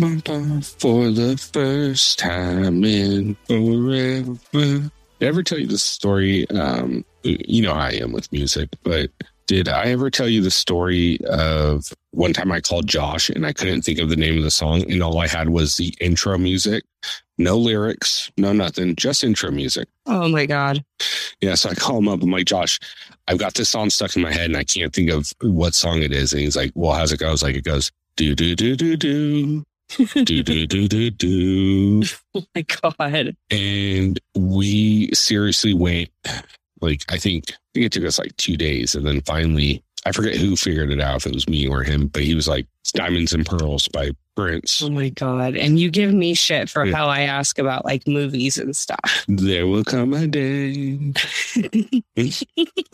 For the first time in forever. Did I ever tell you the story? Um, you know how I am with music, but did I ever tell you the story of one time I called Josh and I couldn't think of the name of the song and all I had was the intro music, no lyrics, no nothing, just intro music. Oh my God. Yeah, so I call him up. I'm like, Josh, I've got this song stuck in my head and I can't think of what song it is. And he's like, Well, how's it go? I was like, It goes do do do do do do do do do do. Oh my God. And we seriously went like I think I think it took us like two days, and then finally I forget who figured it out if it was me or him, but he was like Diamonds and Pearls by Prince. Oh my God. And you give me shit for Yeah. how I ask about like movies and stuff. There will come a day,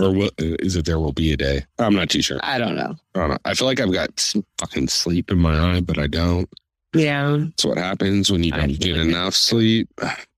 or what is it? There will be a day. I'm not too sure. I don't know. I don't know. I feel like I've got some fucking sleep in my eye, but I don't. Yeah. That's what happens when you don't feel get enough sleep.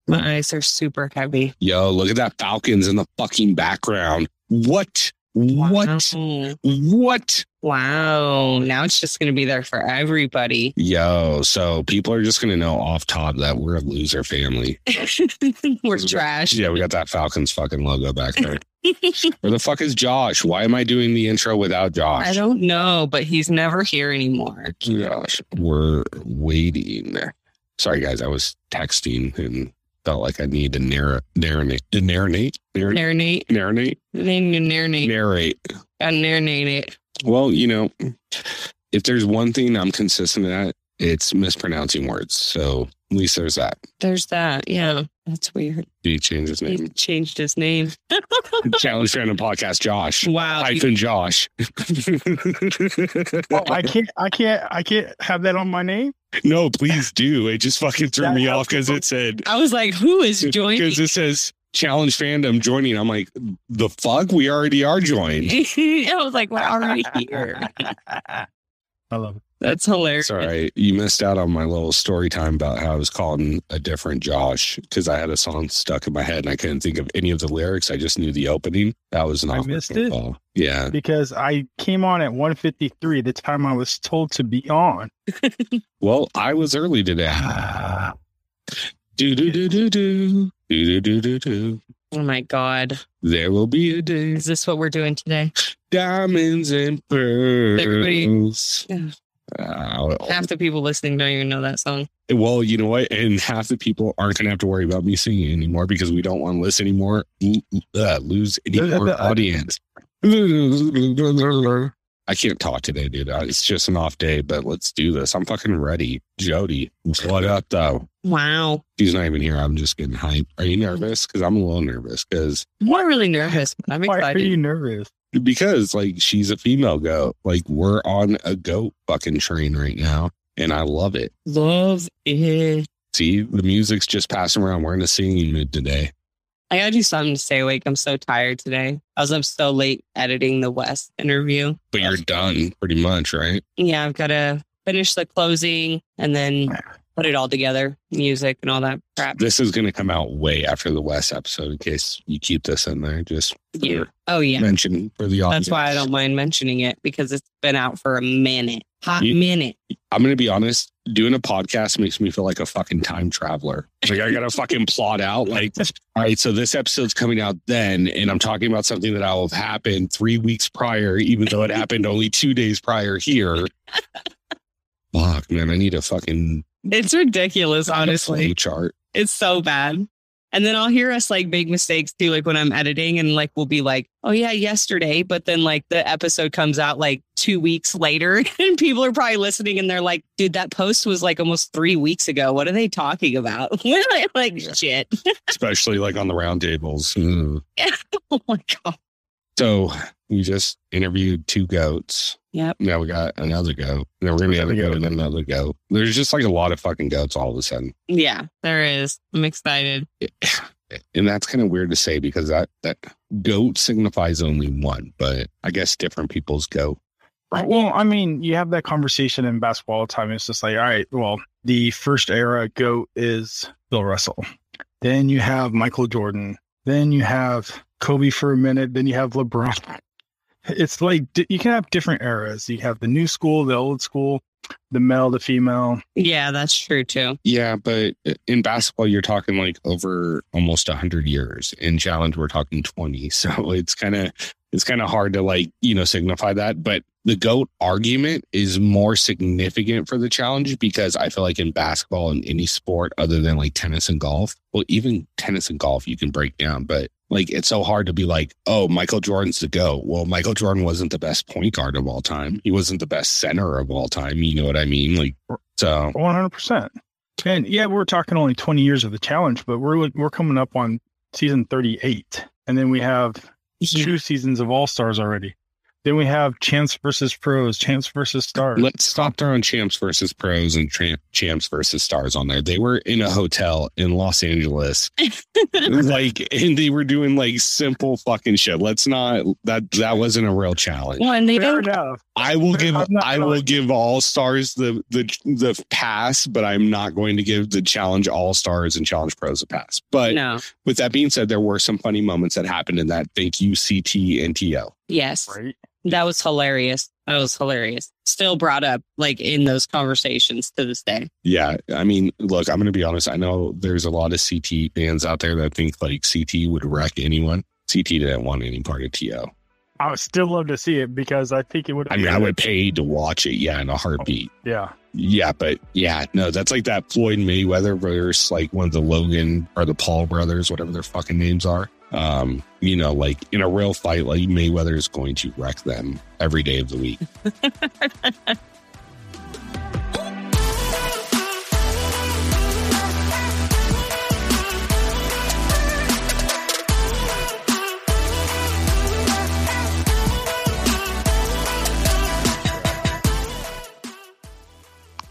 My eyes are super heavy. Yo, look at that Falcons in the fucking background. What? What? Wow. What? Wow. Now it's just going to be there for everybody. Yo, so people are just gonna know off top that we're a loser family. We're trash. Yeah, we got that Falcons fucking logo back there. Where the fuck is Josh? Why am I doing the intro without Josh? I don't know, but he's never here anymore. Gosh, we're waiting. There. Sorry, guys, I was texting and felt like I need to narr- narrate, to narrate, narrate, Marinate. narrate, Marinate. narrate. It. Well, you know, if there's one thing I'm consistent at, it's mispronouncing words. So at least there's that. There's that. Yeah. That's weird. He change his name. He changed his name. Challenge Fandom Podcast Josh. Wow. Hyphen Josh. Oh, I can't, I can't, I can't have that on my name. no, please do. It just fucking threw That me off because it said I was like, who is joining? because it says challenge fandom joining. I'm like, the fuck? We already are joined. I was like, we're already here. I love it. That's hilarious. It's all right. You missed out on my little story time about how I was calling a different Josh because I had a song stuck in my head and I couldn't think of any of the lyrics. I just knew the opening. That was an I missed it? call. Yeah. Because I came on at 153, the time I was told to be on. Well, I was early today. Do do do do do do do do do do. Oh my God. There will be a day. Is this what we're doing today? Diamonds and pearls. Yeah. Uh, Half the people listening don't even know that song. well, you know what? And half the people aren't going to have to worry about me singing anymore because we don't want to listen anymore. Uh, lose any The- more audience. I can't talk today, dude. Uh, It's just an off day, but let's do this. I'm fucking ready. Jodi, what up, though? Wow. She's not even here. I'm just getting hyped. Are you nervous? Because I'm a little nervous because I'm not really nervous, but I'm Why are excited. you nervous? Because like she's a female goat. Like we're on a goat fucking train right now, and I love it. Love it. See, the music's just passing around. We're in a singing mood today. I gotta do something to stay awake. I'm so tired today. I was up so late editing the West interview. But you're done pretty much, right? Yeah, I've gotta finish the closing and then put it all together, music and all that crap. This is going to come out way after the West episode in case you keep this in there. Just You. Oh yeah. mention for the audience. That's why I don't mind mentioning it because it's been out for a minute. Hot You- minute. I'm going to be honest. Doing a podcast makes me feel like a fucking time traveler. Like I got to fucking plot out. Like, all right, so this episode's coming out then, and I'm talking about something that will have happened three weeks prior, even though it happened only two days prior here. Fuck, man, I need a fucking It's ridiculous, honestly. chart. It's so bad. And then I'll hear us like make mistakes too, like when I'm editing and like we'll be like, oh yeah, yesterday. But then like the episode comes out like two weeks later and people are probably listening and they're like, dude, that post was like almost three weeks ago. What are they talking about? like Yeah. shit. especially like on the roundtables. Mm. Oh my God. So we just interviewed two goats. Yep. Now we got another goat. Then we're gonna get a goat and another goat. There's just like a lot of fucking goats all of a sudden. Yeah, there is. I'm excited. And that's kind of weird to say because that that goat signifies only one, but I guess different people's goat. Well, I mean, you have that conversation in basketball all the time. It's just like, all right, well, the first era GOAT is Bill Russell. Then you have Michael Jordan. Then you have Kobe for a minute. Then you have LeBron. It's like di- you can have different eras. You have the new school, the old school. the male the female. Yeah, that's true too. Yeah, but uh, in basketball, you're talking like over almost 100 years. In challenge, we're talking 20. So it's kind of it's kind of hard to like you know signify that. But the goat argument is more significant for the challenge because I feel like in basketball and any sport other than like tennis and golf, well, even tennis and golf you can break down, but like it's so hard to be like, oh, Michael Jordan's the GOAT. Well, Michael Jordan wasn't the best point guard of all time. He wasn't the best center of all time. You know what I mean? Like so 100%. And yeah, we're talking only 20 years of the challenge, but we're we're coming up on season 38. And then we have two seasons of All Stars already. Then we have champs versus pros, champs versus stars. Let's stop throwing champs versus pros and tra- champs versus stars on there. They were in a hotel in Los Angeles, like, and they were doing like simple fucking shit. Let's not that that wasn't a real challenge. Well, and they Fair don't. enough. I will give I'm not I will going- give all stars the the the pass, but I'm not going to give the challenge all stars and challenge pros a pass. But No. with that being said, there were some funny moments that happened in that. Thank you, CT and TO. Yes, Right. that was hilarious. That was hilarious. Still brought up like in those conversations to this day. Yeah, I mean, look, I'm going to be honest. I know there's a lot of CT fans out there that think like CT would wreck anyone. CT didn't want any part of TO. I would still love to see it because I think it would. I mean, I would pay to watch it. Yeah, in a heartbeat. Oh, yeah. Yeah, but yeah, no, that's like that Floyd Mayweather versus like one of the Logan or the Paul brothers, whatever their fucking names are. Um, you know, like in a real fight, like Mayweather is going to wreck them every day of the week.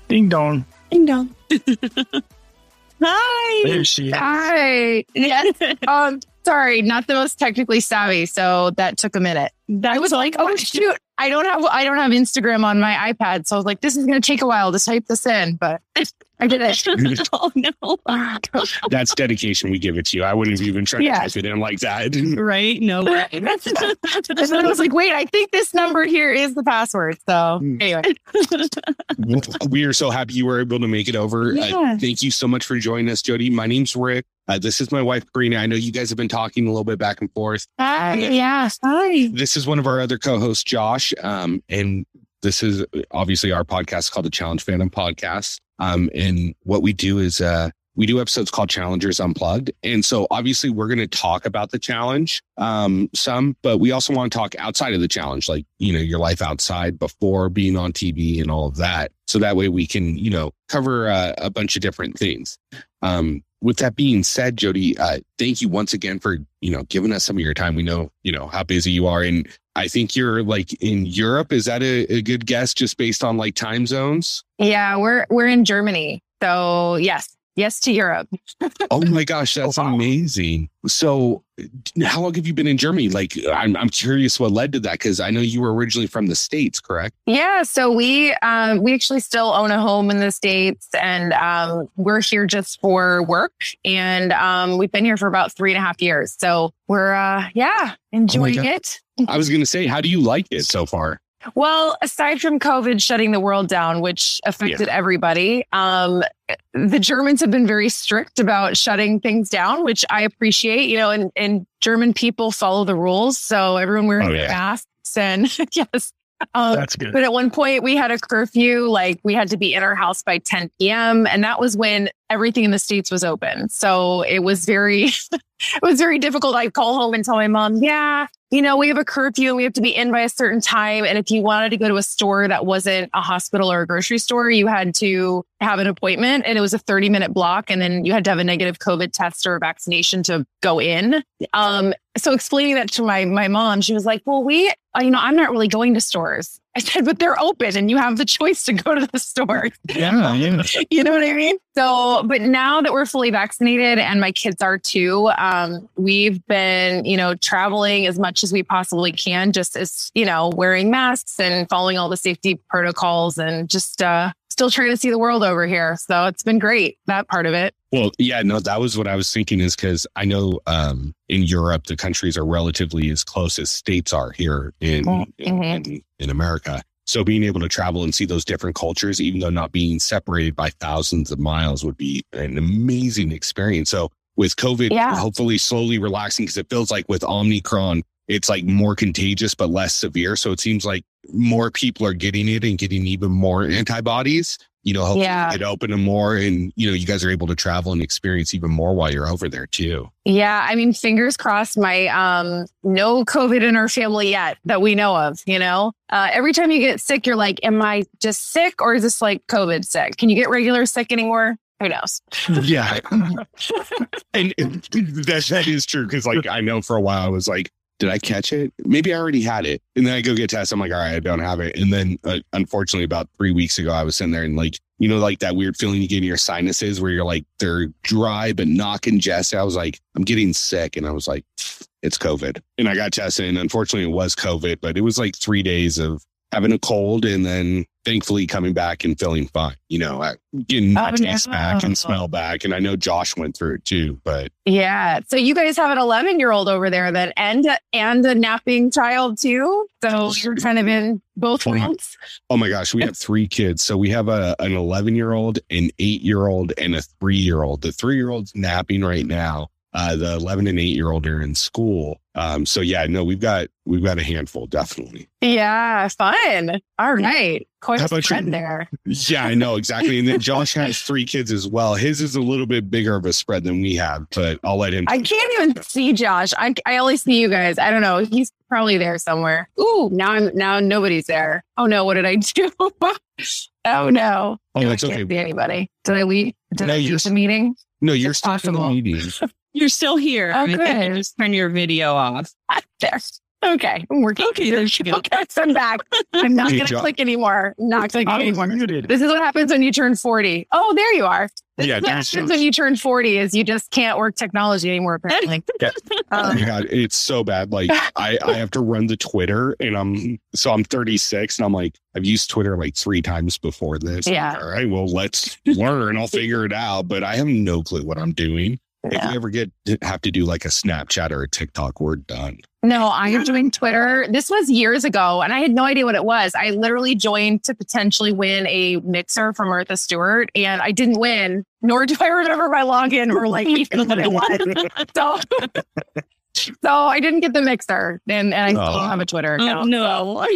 Ding dong. Ding dong. Hi. There she is. Hi. Yes. um, sorry, not the most technically savvy, so that took a minute. I was like, oh shoot, I don't have I don't have Instagram on my iPad, so I was like, this is gonna take a while to type this in, but I did it. oh no. That's dedication. We give it to you. I wouldn't have even tried Yeah. to type it in like that. Right? No way. and then I was like, wait, I think this number here is the password. So anyway, we are so happy you were able to make it over. Uh, thank you so much for joining us, Jodi. My name's Rick. Uh, this is my wife, Corrina. I know you guys have been talking a little bit back and forth. hi, yeah, hi. This is one of our other co-hosts, Josh. Um, and this is obviously our podcast called the Challenge Fandom Podcast. Um, and what we do is uh, we do episodes called Challengers Unplugged. And so obviously we're going to talk about the challenge um, some, but we also want to talk outside of the challenge, like, you know, your life outside before being on TV and all of that. So that way we can, you know, cover uh, a bunch of different things. Um, with that being said, Jodi, uh, thank you once again for, you know, giving us some of your time. We know, you know, how busy you are. And I think you're like in Europe. Is that a, a good guess just based on like time zones? Yeah, we're we're in Germany. So yes, yes to Europe. Oh my gosh, that's Oh, wow. amazing. So, how long have you been in Germany? Like, I'm, I'm curious what led to that because I know you were originally from the States, correct? Yeah, so we um, we actually still own a home in the states, and um, we're here just for work, and um, we've been here for about three and a half years. So we're uh, yeah enjoying God. it. I was going to say, how do you like it so far? Well, aside from COVID shutting the world down, which affected everybody, um, the Germans have been very strict about shutting things down, which I appreciate. You know, and, and German people follow the rules, so everyone wearing Oh, yeah. masks and yes. Um, That's good. but at one point we had a curfew, like we had to be in our house by 10 p.m. And that was when everything in the States was open. So it was very, it was very difficult. I'd call home and tell my mom, yeah, you know, we have a curfew and we have to be in by a certain time. And if you wanted to go to a store that wasn't a hospital or a grocery store, you had to have an appointment and it was a 30 minute block. And then you had to have a negative COVID test or a vaccination to go in. Um, so explaining that to my, my mom, she was like, well, we, uh, you know, I'm not really going to stores. I said, but they're open and you have the choice to go to the store. yeah, yeah. you know what I mean? So, but now that we're fully vaccinated and my kids are too, um, we've been, you know, traveling as much as we possibly can, just as, you know, wearing masks and following all the safety protocols and just, uh, still trying to see the world over here. So it's been great, that part of it. Well, yeah, no, that was what I was thinking is because I know um, in Europe, the countries are relatively as close as states are here in, Mm, in, mhm. in, in America. So being able to travel and see those different cultures, even though not being separated by thousands of miles, would be an amazing experience. So with COVID, Yeah. hopefully slowly relaxing because it feels like with Omicron, it's like more contagious but less severe. So it seems like more people are getting it and getting even more antibodies. You know, hopefully Yeah. it open them more, and you know, you guys are able to travel and experience even more while you're over there too. Yeah, I mean, fingers crossed. My um, no COVID in our family yet that we know of. You know, uh, every time you get sick, you're like, "Am I just sick, or is this like COVID sick? Can you get regular sick anymore? Who knows?" Yeah, and and that that is true because like I know for a while I was like, did I catch it? Maybe I already had it, and then I go get tested. I'm like, all right, I don't have it. And then uh, unfortunately, about three weeks ago, I was sitting there and like you know like that weird feeling you get in your sinuses where you're like they're dry but not congested. I was like, I'm getting sick, and I was like, it's COVID, and I got tested, and unfortunately, it was COVID, but it was like three days of having a cold and then thankfully coming back and feeling fine, you know, getting oh, my Oh, taste back and smell back. And I know Josh went through it too, but Yeah. So you guys have an 11 year old over there that and and a napping child too. So you're kind of in both worlds. oh my gosh, we have three kids. So we have a, an 11 year old, an eight year old, and a three year old. The three year old's napping right now. Uh, the 11 and eight year old are in school. Um, so yeah, no, we've got, we've got a handful, definitely. Yeah, fun. All right. Quite How a spread you? there. Yeah, I know exactly. And then Josh has three kids as well. His is a little bit bigger of a spread than we have, but I'll let him. I can't even see Josh. I I only see you guys. I don't know. He's probably there somewhere. Ooh, now I'm now nobody's there. Oh no, what did I do? oh no. Oh, I that's can't okay. see anybody. Did I leave? Did No, I leave the meeting? No, you're It's still in the meeting. You're still here. Oh, I think you good. just turn your video off. There. Okay, I'm working. Okay, there you go. Okay, I'm back. I'm not gonna click anymore. Not clicking anymore. muted. This is what happens when you turn 40. Oh, there you are. This Yeah, is what when you turn 40 is you just can't work technology anymore, apparently. Yeah. Oh Um, my god, it's so bad. Like I, I have to run the Twitter, and I'm so I'm 36, and I'm like I've used Twitter like three times before this. Yeah. All right, well let's learn. I'll figure it out, but I have no clue what I'm doing. If yeah. we ever get have to do like a Snapchat or a TikTok, we're done. No, I am doing Twitter. This was years ago, and I had no idea what it was. I literally joined to potentially win a mixer from Martha Stewart, and I didn't win, nor do I remember my login or like even what it was. So, so I didn't get the mixer, and, and I oh. still Oh. don't have a Twitter Oh, account. no.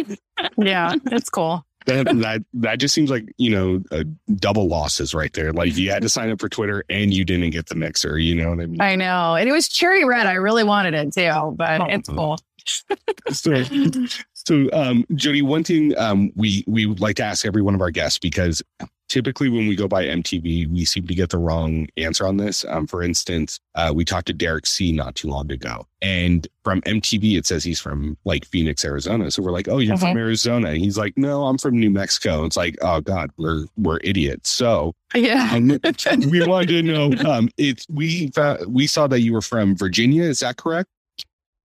Yeah, it's cool. That that that just seems like you know uh, double losses right there. Like you had to sign up for Twitter and you didn't get the mixer. You know what I mean? I know, and it was cherry red. I really wanted it too, but Oh. it's cool. so, so um, Jodi, one thing um, we we would like to ask every one of our guests because typically when we go by MTV, we seem to get the wrong answer on this. Um, for instance, uh, we talked to Derek C not too long ago, and from MTV it says he's from like Phoenix, Arizona. So we're like, oh, you're from Arizona. And he's like, no, I'm from New Mexico. It's like, oh God, we're we're idiots. So Yeah. we wanted to know, um, it's we we saw that you were from Virginia. Is that correct?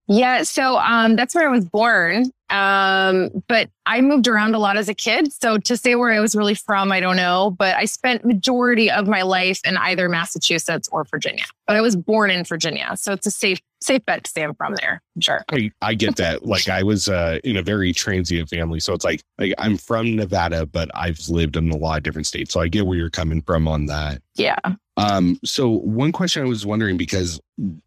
Yeah, so um, that's where I was born. Um, but I moved around a lot as a kid. So to say where I was really from, I don't know. But I spent majority of my life in either Massachusetts or Virginia. But I was born in Virginia, so it's a safe safe bet to say I'm from there. I'm sure. I, I get that. Like I was uh, in a very transient family, so it's like like I'm from Nevada, but I've lived in a lot of different states, so I get where you're coming from on that. Yeah. Um, so one question I was wondering because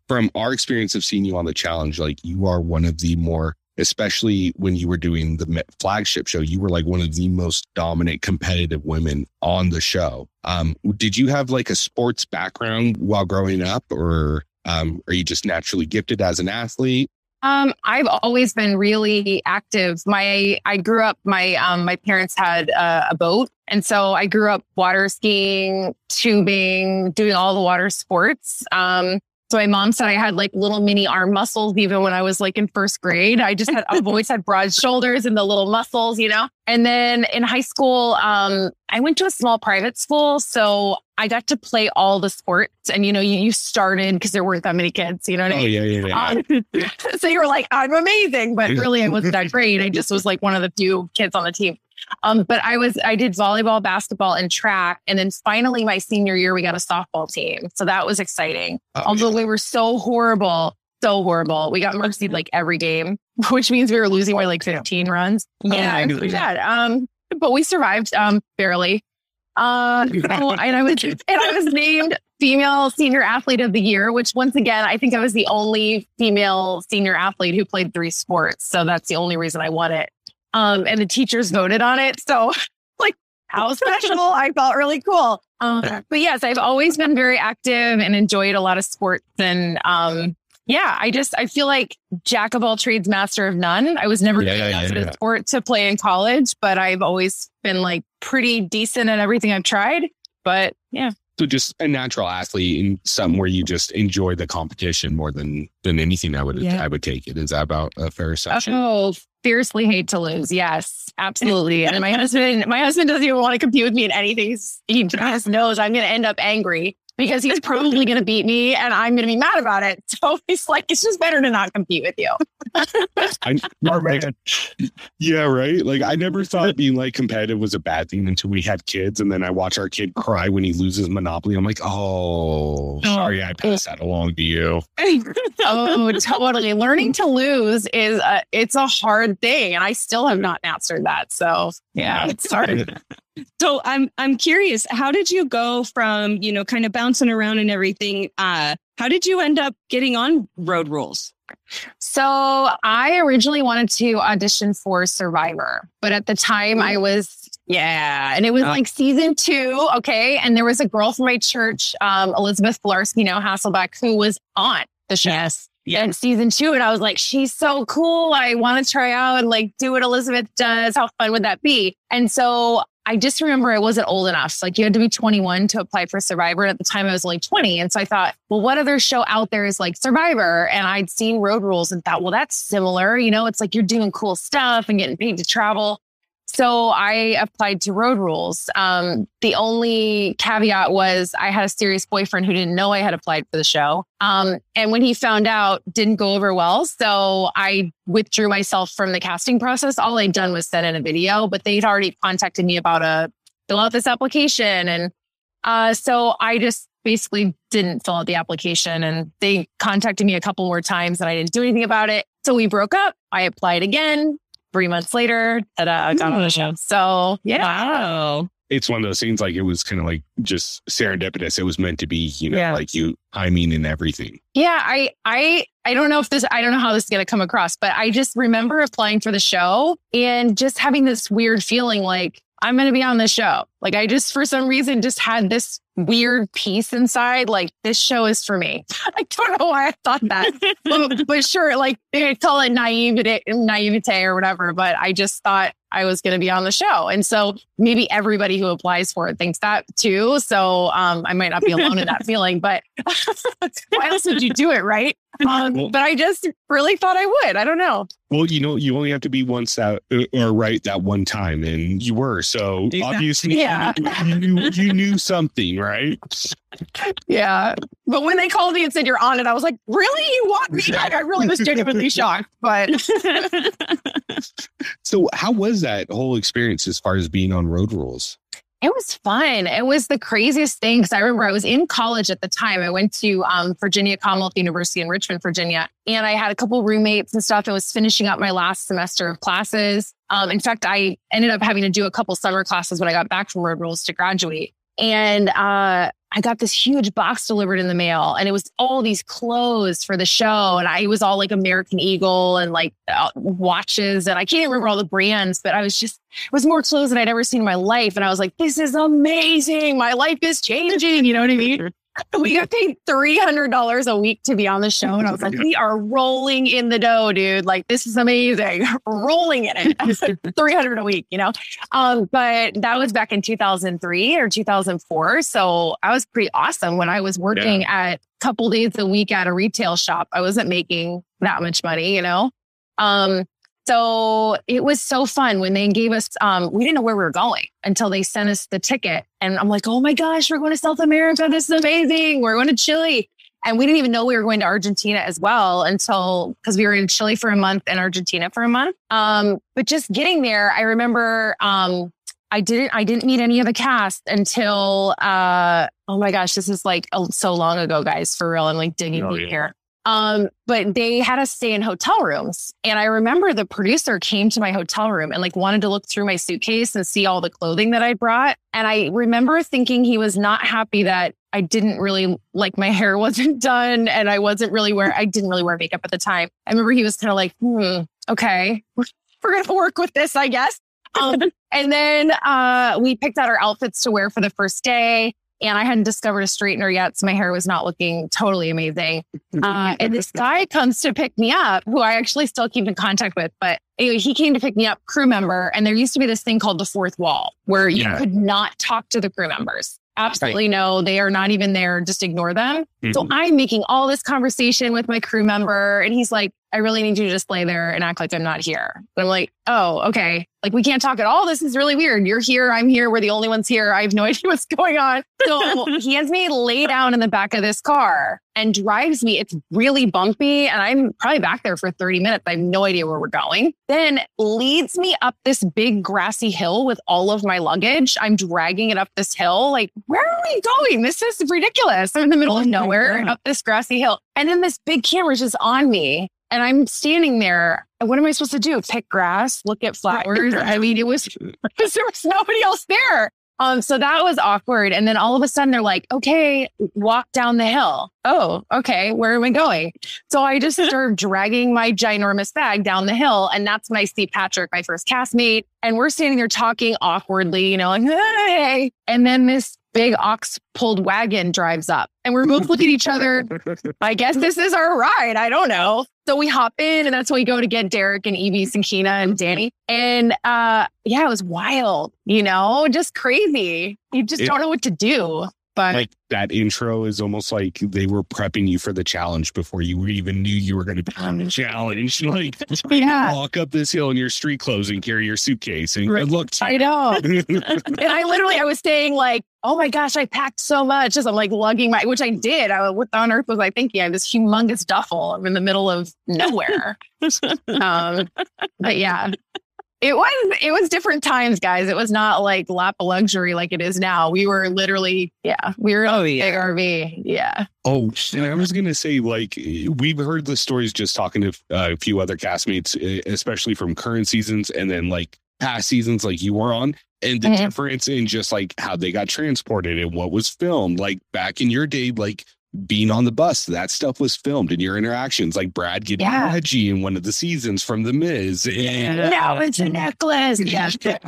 from our experience of seeing you on the challenge, like you are one of the more, especially when you were doing the flagship show, you were like one of the most dominant competitive women on the show. Um, did you have like a sports background while growing up, or um, are you just naturally gifted as an athlete? Um, I've always been really active. My I grew up. My um, my parents had uh, a boat, and so I grew up water skiing, tubing, doing all the water sports. Um, so my mom said I had like little mini arm muscles even when I was like in first grade. I just had I've always had broad shoulders and the little muscles, you know. And then in high school, um, I went to a small private school, so I got to play all the sports. And you know, you, you started because there weren't that many kids. You know what I Oh mean? yeah, yeah, yeah. Um, so you were like, I'm amazing, but really I wasn't that great. I just was like one of the few kids on the team. Um, but I was, I did volleyball, basketball, and track. And then finally, my senior year, we got a softball team. So that was exciting. Oh, Although yeah. we were so horrible so horrible. We got mercied like every game, which means we were losing by like 15 runs. Yeah, it was pretty bad. Um, but we survived um barely. Uh, and I was and I was named female senior athlete of the year, which once again I think I was the only female senior athlete who played three sports, so that's the only reason I won it. Um, and the teachers voted on it, so like how special! I felt really cool. Um, but yes, I've always been very active and enjoyed a lot of sports and um, yeah, I just I feel like jack of all trades, master of none. I was never Yeah, good yeah, yeah, yeah. sport to play in college, but I've always been like pretty decent at everything I've tried. But yeah, So just a natural athlete and something where you just enjoy the competition more than than anything. I would. I would take it. Is that about a fair assumption? oh, fiercely hate to lose. Yes, absolutely. and my husband, my husband doesn't even want to compete with me in anything. He just knows I'm going to end up angry because he's probably going to beat me, and I'm going to be mad about it. So he's like, it's just better to not compete with you. I, yeah, right. Like I never thought being like competitive was a bad thing until we had kids, and then I watch our kid cry when he loses Monopoly. I'm like, oh, oh sorry, I passed that along to you. oh, totally. Learning to lose is a, it's a hard thing, and I still have not mastered that. So yeah, it's hard. So I'm I'm curious, how did you go from, you know, kind of bouncing around and everything? Uh, how did you end up getting on Road Rules? So I originally wanted to audition for Survivor, but at the time I was yeah, and it was Oh. like season two. Okay, and there was a girl from my church, um, Elizabeth Filarski, now Hasselbeck, who was on the show. Yes. in season two. And I was like, she's so cool. I want to try out and like do what Elizabeth does. How fun would that be? And so I just remember I wasn't old enough. So like you had to be 21 to apply for Survivor. And at the time I was only 20. And so I thought, well, what other show out there is like Survivor? And I'd seen Road Rules and thought, well, that's similar. You know, it's like you're doing cool stuff and getting paid to travel. So I applied to Road Rules. Um, the only caveat was I had a serious boyfriend who didn't know I had applied for the show. Um, and when he found out, didn't go over well. So I withdrew myself from the casting process. All I'd done was send in a video, but they'd already contacted me about a fill out this application. And uh, so I just basically didn't fill out the application and they contacted me a couple more times and I didn't do anything about it. So we broke up. I applied again. Three months later, ta-da, I got on the show. Hmm. So yeah. Wow. It's one of those things like it was kind of like just serendipitous. It was meant to be, you know, Yeah. like you I mean in everything. Yeah, I I I don't know if this I don't know how this is going to come across, but I just remember applying for the show and just having this weird feeling like I'm going to be on the show. Like I just for some reason just had this weird peace inside like this show is for me. I don't know why I thought that. but, but sure, like they call it naivete, naivete or whatever, but I just thought I was going to be on the show. And so maybe everybody who applies for it thinks that too. So um, I might not be alone in that feeling, but why else would you do it? Right. Um, Well- but I just really thought I would. I don't know. Well, you know, you only have to be once that or right that one time, and you were. So Exactly. obviously, Yeah. you, knew, you knew something, right? Yeah. But when they called me and said you're on it, I was like, really? You want me? I, I really was genuinely shocked. But So, how was that whole experience as far as being on Road Rules? It was fun. It was the craziest thing because I remember I was in college at the time. I went to um, Virginia Commonwealth University in Richmond, Virginia, and I had a couple roommates and stuff. I was finishing up my last semester of classes. Um, in fact, I ended up having to do a couple summer classes when I got back from Road Rules to graduate. And uh, I got this huge box delivered in the mail, and it was all these clothes for the show. And I was all like American Eagle and like uh, watches, and I can't remember all the brands, but I was just it was more clothes than I'd ever seen in my life. And I was like, this is amazing. My life is changing. You know what I mean? We got paid $300 a week to be on the show. And I was like, we are rolling in the dough, dude. Like, this is amazing. rolling in it. 300 a week, you know? Um, but that was back in 2003 or 2004. So I was pretty awesome when I was working at a couple days a week at a retail shop. I wasn't making that much money, you know? Um, so it was so fun when they gave us, um, we didn't know where we were going until they sent us the ticket. And I'm like, oh my gosh, we're going to South America. This is amazing. We're going to Chile. And we didn't even know we were going to Argentina as well until because we were in Chile for a month and Argentina for a month. Um, but just getting there, I remember um, I didn't I didn't meet any of the cast until uh, oh my gosh, this is like oh, so long ago, guys. For real, I'm like digging Oh, deep yeah. here. Um, but they had us stay in hotel rooms. And I remember the producer came to my hotel room and like wanted to look through my suitcase and see all the clothing that I brought. And I remember thinking he was not happy that I didn't really like my hair wasn't done and I wasn't really wear I didn't really wear makeup at the time. I remember he was kind of like, hmm, okay, we're, we're gonna work with this, I guess. Um, and then uh, we picked out our outfits to wear for the first day and I hadn't discovered a straightener yet, so my hair was not looking totally amazing. Uh, and this guy comes to pick me up, who I actually still keep in contact with. But anyway, he came to pick me up, crew member, and there used to be this thing called the fourth wall, where you Yeah. could not talk to the crew members. Absolutely no, they are not even there. Just ignore them. So Mhm. I'm making all this conversation with my crew member, and he's like, I really need you to just lay there and act like I'm not here. But I'm like, oh, okay. Like, we can't talk at all. This is really weird. You're here. I'm here. We're the only ones here. I have no idea what's going on. So he has me lay down in the back of this car and drives me. It's really bumpy. And I'm probably back there for 30 minutes. I have no idea where we're going. Then leads me up this big grassy hill with all of my luggage. I'm dragging it up this hill. Like, where are we going? This is ridiculous. I'm in the middle Oh of nowhere God. up this grassy hill. And then this big camera is just on me. And I'm standing there. What am I supposed to do? Pick grass, look at flowers. I mean, it was because there was nobody else there. Um, so that was awkward. And then all of a sudden they're like, okay, walk down the hill. Oh, okay. Where am I going? So I just started dragging my ginormous bag down the hill. And that's when I see Patrick, my first castmate. And we're standing there talking awkwardly, you know, like, hey. And then this big ox pulled wagon drives up and we're both looking at each other. I guess this is our ride. I don't know. So we hop in and that's when we go to get Derek and Evie and Keena and Danny. And uh yeah, it was wild, you know, just crazy. You just It- don't know what to do. But like that intro is almost like they were prepping you for the challenge before you even knew you were going to be on the challenge. Like, yeah, walk up this hill in your street clothes and carry your suitcase and Right. good luck I know. And I literally, I was saying like, oh my gosh, I packed so much as I'm like lugging my, which I did. I, what on earth was I thinking? I have this humongous duffel. I'm in the middle of nowhere. um, but yeah, it was, it was different times, guys. It was not like lap of luxury like it is now. We were literally, yeah, we were in Oh, a big. RV. Yeah. Oh, and I was gonna say, like, we've heard the stories just talking to uh, a few other castmates, especially from current seasons, and then like past seasons, like you were on, and the Mhm. difference in just like how they got transported and what was filmed. Like back in your day, like being on the bus, that stuff was filmed, and your interactions, like Brad getting Yeah. edgy in one of the seasons from The Miz, and Now it's a necklace. Yeah. But,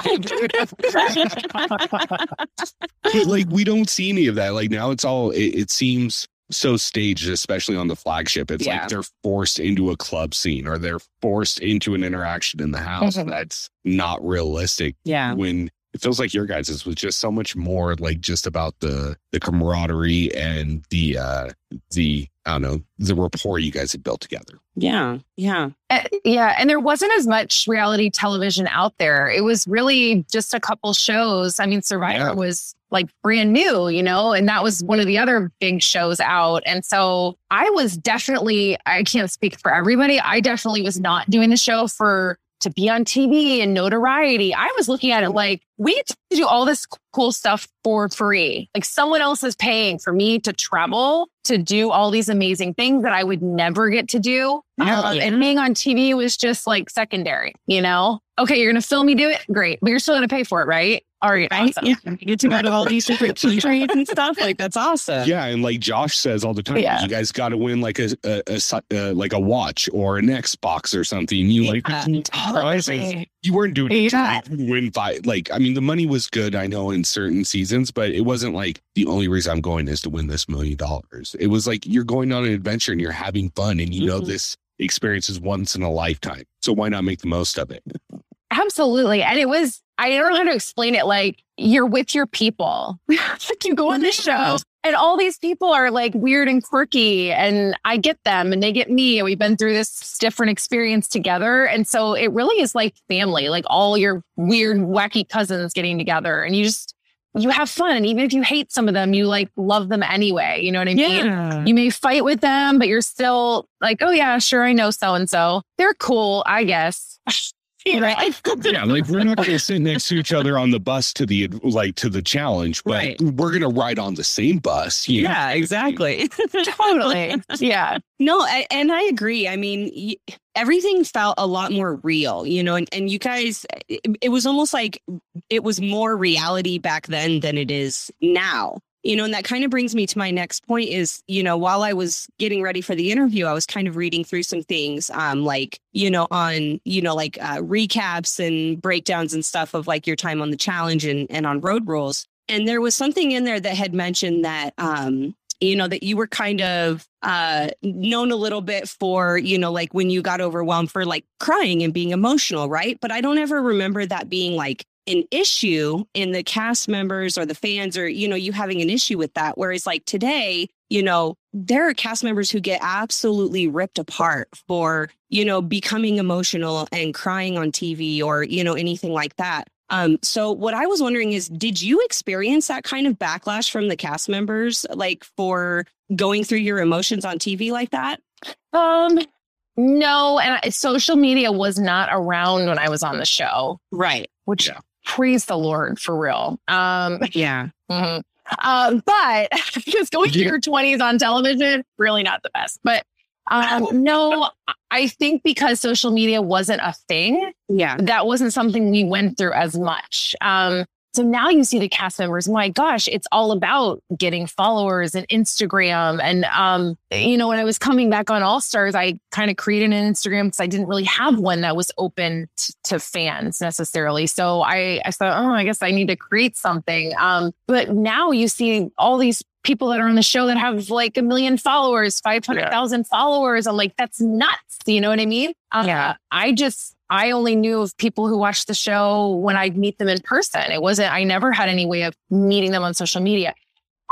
like we don't see any of that. Like now it's all it, it seems so staged, especially on the flagship. It's Yeah. like they're forced into a club scene or they're forced into an interaction in the house. Mhm. That's not realistic Yeah. when it feels like your guys' was just so much more like just about the the camaraderie and the uh the I don't know, the rapport you guys had built together. Yeah. Yeah. Uh, yeah, and there wasn't as much reality television out there. It was really just a couple shows. I mean, Survivor Yeah. was like brand new, you know, and that was one of the other big shows out. And so I was definitely, I can't speak for everybody. I definitely was not doing the show for to be on TV and notoriety. I was looking at it like we get to do all this cool stuff for free. Like someone else is paying for me to travel to do all these amazing things that I would never get to do. Yeah. Um, and being on TV was just like secondary, you know? Okay, you're going to film me do it? Great. But you're still going to pay for it, right? All right. Right? awesome. Yeah. You get to go to all these different countries and stuff. Like that's awesome. Yeah, and like Josh says all the time, Yeah. you guys got to win like a, a, a su- uh, like a watch or an Xbox or something. You like Yeah. Totally. you weren't doing it Yeah. to win by like I mean the money was good I know in certain seasons but it wasn't like the only reason I'm going is to win this million dollars. It was like you're going on an adventure and you're having fun and you know Mhm. this experience is once in a lifetime. So why not make the most of it? Absolutely. And it was, I don't know how to explain it. Like you're with your people. like you go on the mm-hmm. show and all these people are like weird and quirky and I get them and they get me. And we've been through this different experience together. And so it really is like family, like all your weird, wacky cousins getting together and you just, you have fun. And even if you hate some of them, you like love them anyway. You know what I mean? Yeah. You may fight with them, but you're still like, oh yeah, sure, I know so and so. They're cool, I guess. right? yeah, like we're not going to sit next to each other on the bus to the like to the challenge, but Right. we're going to ride on the same bus. you know? Yeah, exactly. totally. Yeah. No, I, and I agree. I mean, y- everything felt a lot more real, you know, and, and you guys, it, it was almost like it was more reality back then than it is now. You know, and that kind of brings me to my next point is, you know, while I was getting ready for the interview, I was kind of reading through some things, um, like, you know, on, you know, like uh, recaps and breakdowns and stuff of like your time on the challenge and, and on road rules. And there was something in there that had mentioned that, um, you know, that you were kind of uh, known a little bit for, you know, like when you got overwhelmed for like crying and being emotional, right? But I don't ever remember that being like an issue in the cast members or the fans or, you know, you having an issue with that. Whereas like today, you know, there are cast members who get absolutely ripped apart for, you know, becoming emotional and crying on TV or, you know, anything like that. Um, so what I was wondering is, did you experience that kind of backlash from the cast members, like for going through your emotions on TV like that? Um, no, and I, social media was not around when I was on the show, Right. which Yeah. Praise the Lord for real. Um, Yeah. mhm. um, but just going through your twenties on television, really not the best. But um, no, I think because social media wasn't a thing, Yeah. that wasn't something we went through as much. Um, so now you see the cast members, my gosh, it's all about getting followers and Instagram. And, um, you know, when I was coming back on All Stars, I kind of created an Instagram because I didn't really have one that was open t- to fans necessarily. So I, I thought, oh, I guess I need to create something. Um, but now you see all these people that are on the show that have like a million followers, 500,000 followers. I'm like, that's nuts. You know what I mean? Uh, Yeah. I just, I only knew of people who watched the show when I'd meet them in person. It wasn't, I never had any way of meeting them on social media.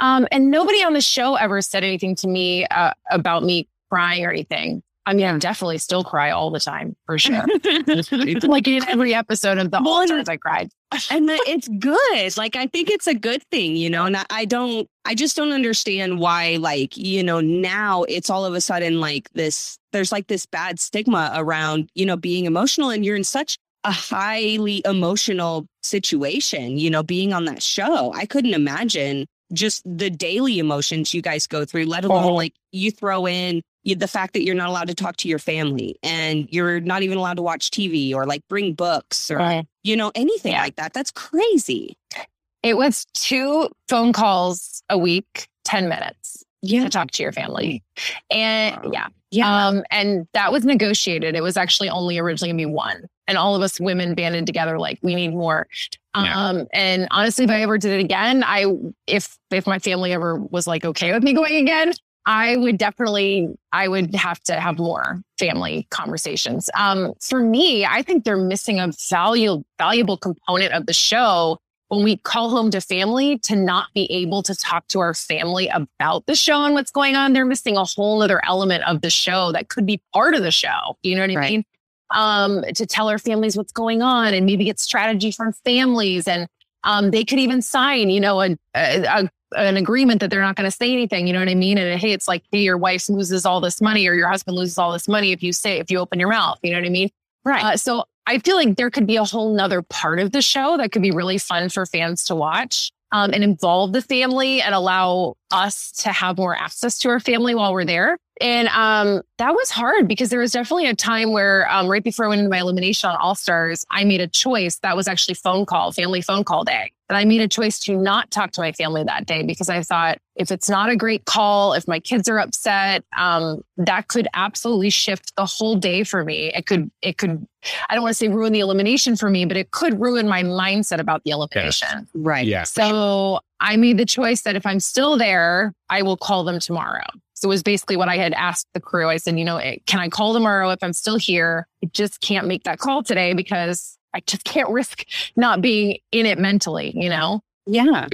Um, and nobody on the show ever said anything to me uh, about me crying or anything. I mean, I definitely still cry all the time for sure. like in every episode of the Well, All I cried. and the, it's good. Like I think it's a good thing, you know. And I, I don't, I just don't understand why, like you know, now it's all of a sudden like this. There's like this bad stigma around, you know, being emotional, and you're in such a highly emotional situation. You know, being on that show, I couldn't imagine just the daily emotions you guys go through. Let alone Oh. like you throw in the fact that you're not allowed to talk to your family and you're not even allowed to watch TV or like bring books or you know, anything Yeah. like that. That's crazy. It was two phone calls a week, 10 minutes Yeah. to talk to your family. And yeah. Yeah. Um, and that was negotiated. It was actually only originally gonna be one. And all of us women banded together, like, we need more. Yeah. Um, and honestly, if I ever did it again, I if if my family ever was like okay with me going again, I would definitely I would have to have more family conversations. Um, for me, I think they're missing a valuable valuable component of the show when we call home to family to not be able to talk to our family about the show and what's going on. They're missing a whole other element of the show that could be part of the show. You know what I Right. mean? Um, to tell our families what's going on and maybe get strategy from families. And um, they could even sign, you know, a, a, a an agreement that they're not going to say anything. You know what I mean? And hey, it's like, hey, your wife loses all this money or your husband loses all this money if you say if you open your mouth. You know what I mean? right. Uh, so I feel like there could be a whole nother part of the show that could be really fun for fans to watch um, and involve the family and allow us to have more access to our family while we're there. And um, that was hard because there was definitely a time where um, right before I went into my elimination on All Stars, I made a choice that was actually phone call, family phone call day. And I made a choice to not talk to my family that day because I thought if it's not a great call, if my kids are upset, um, that could absolutely shift the whole day for me. It could, it could, I don't want to say ruin the elimination for me, but it could ruin my mindset about the elimination. right. Yeah. So I made the choice that if I'm still there, I will call them tomorrow. So it was basically what I had asked the crew. I said, you know, eh, can I call tomorrow if I'm still here? I just can't make that call today because I just can't risk not being in it mentally, you know? Yeah.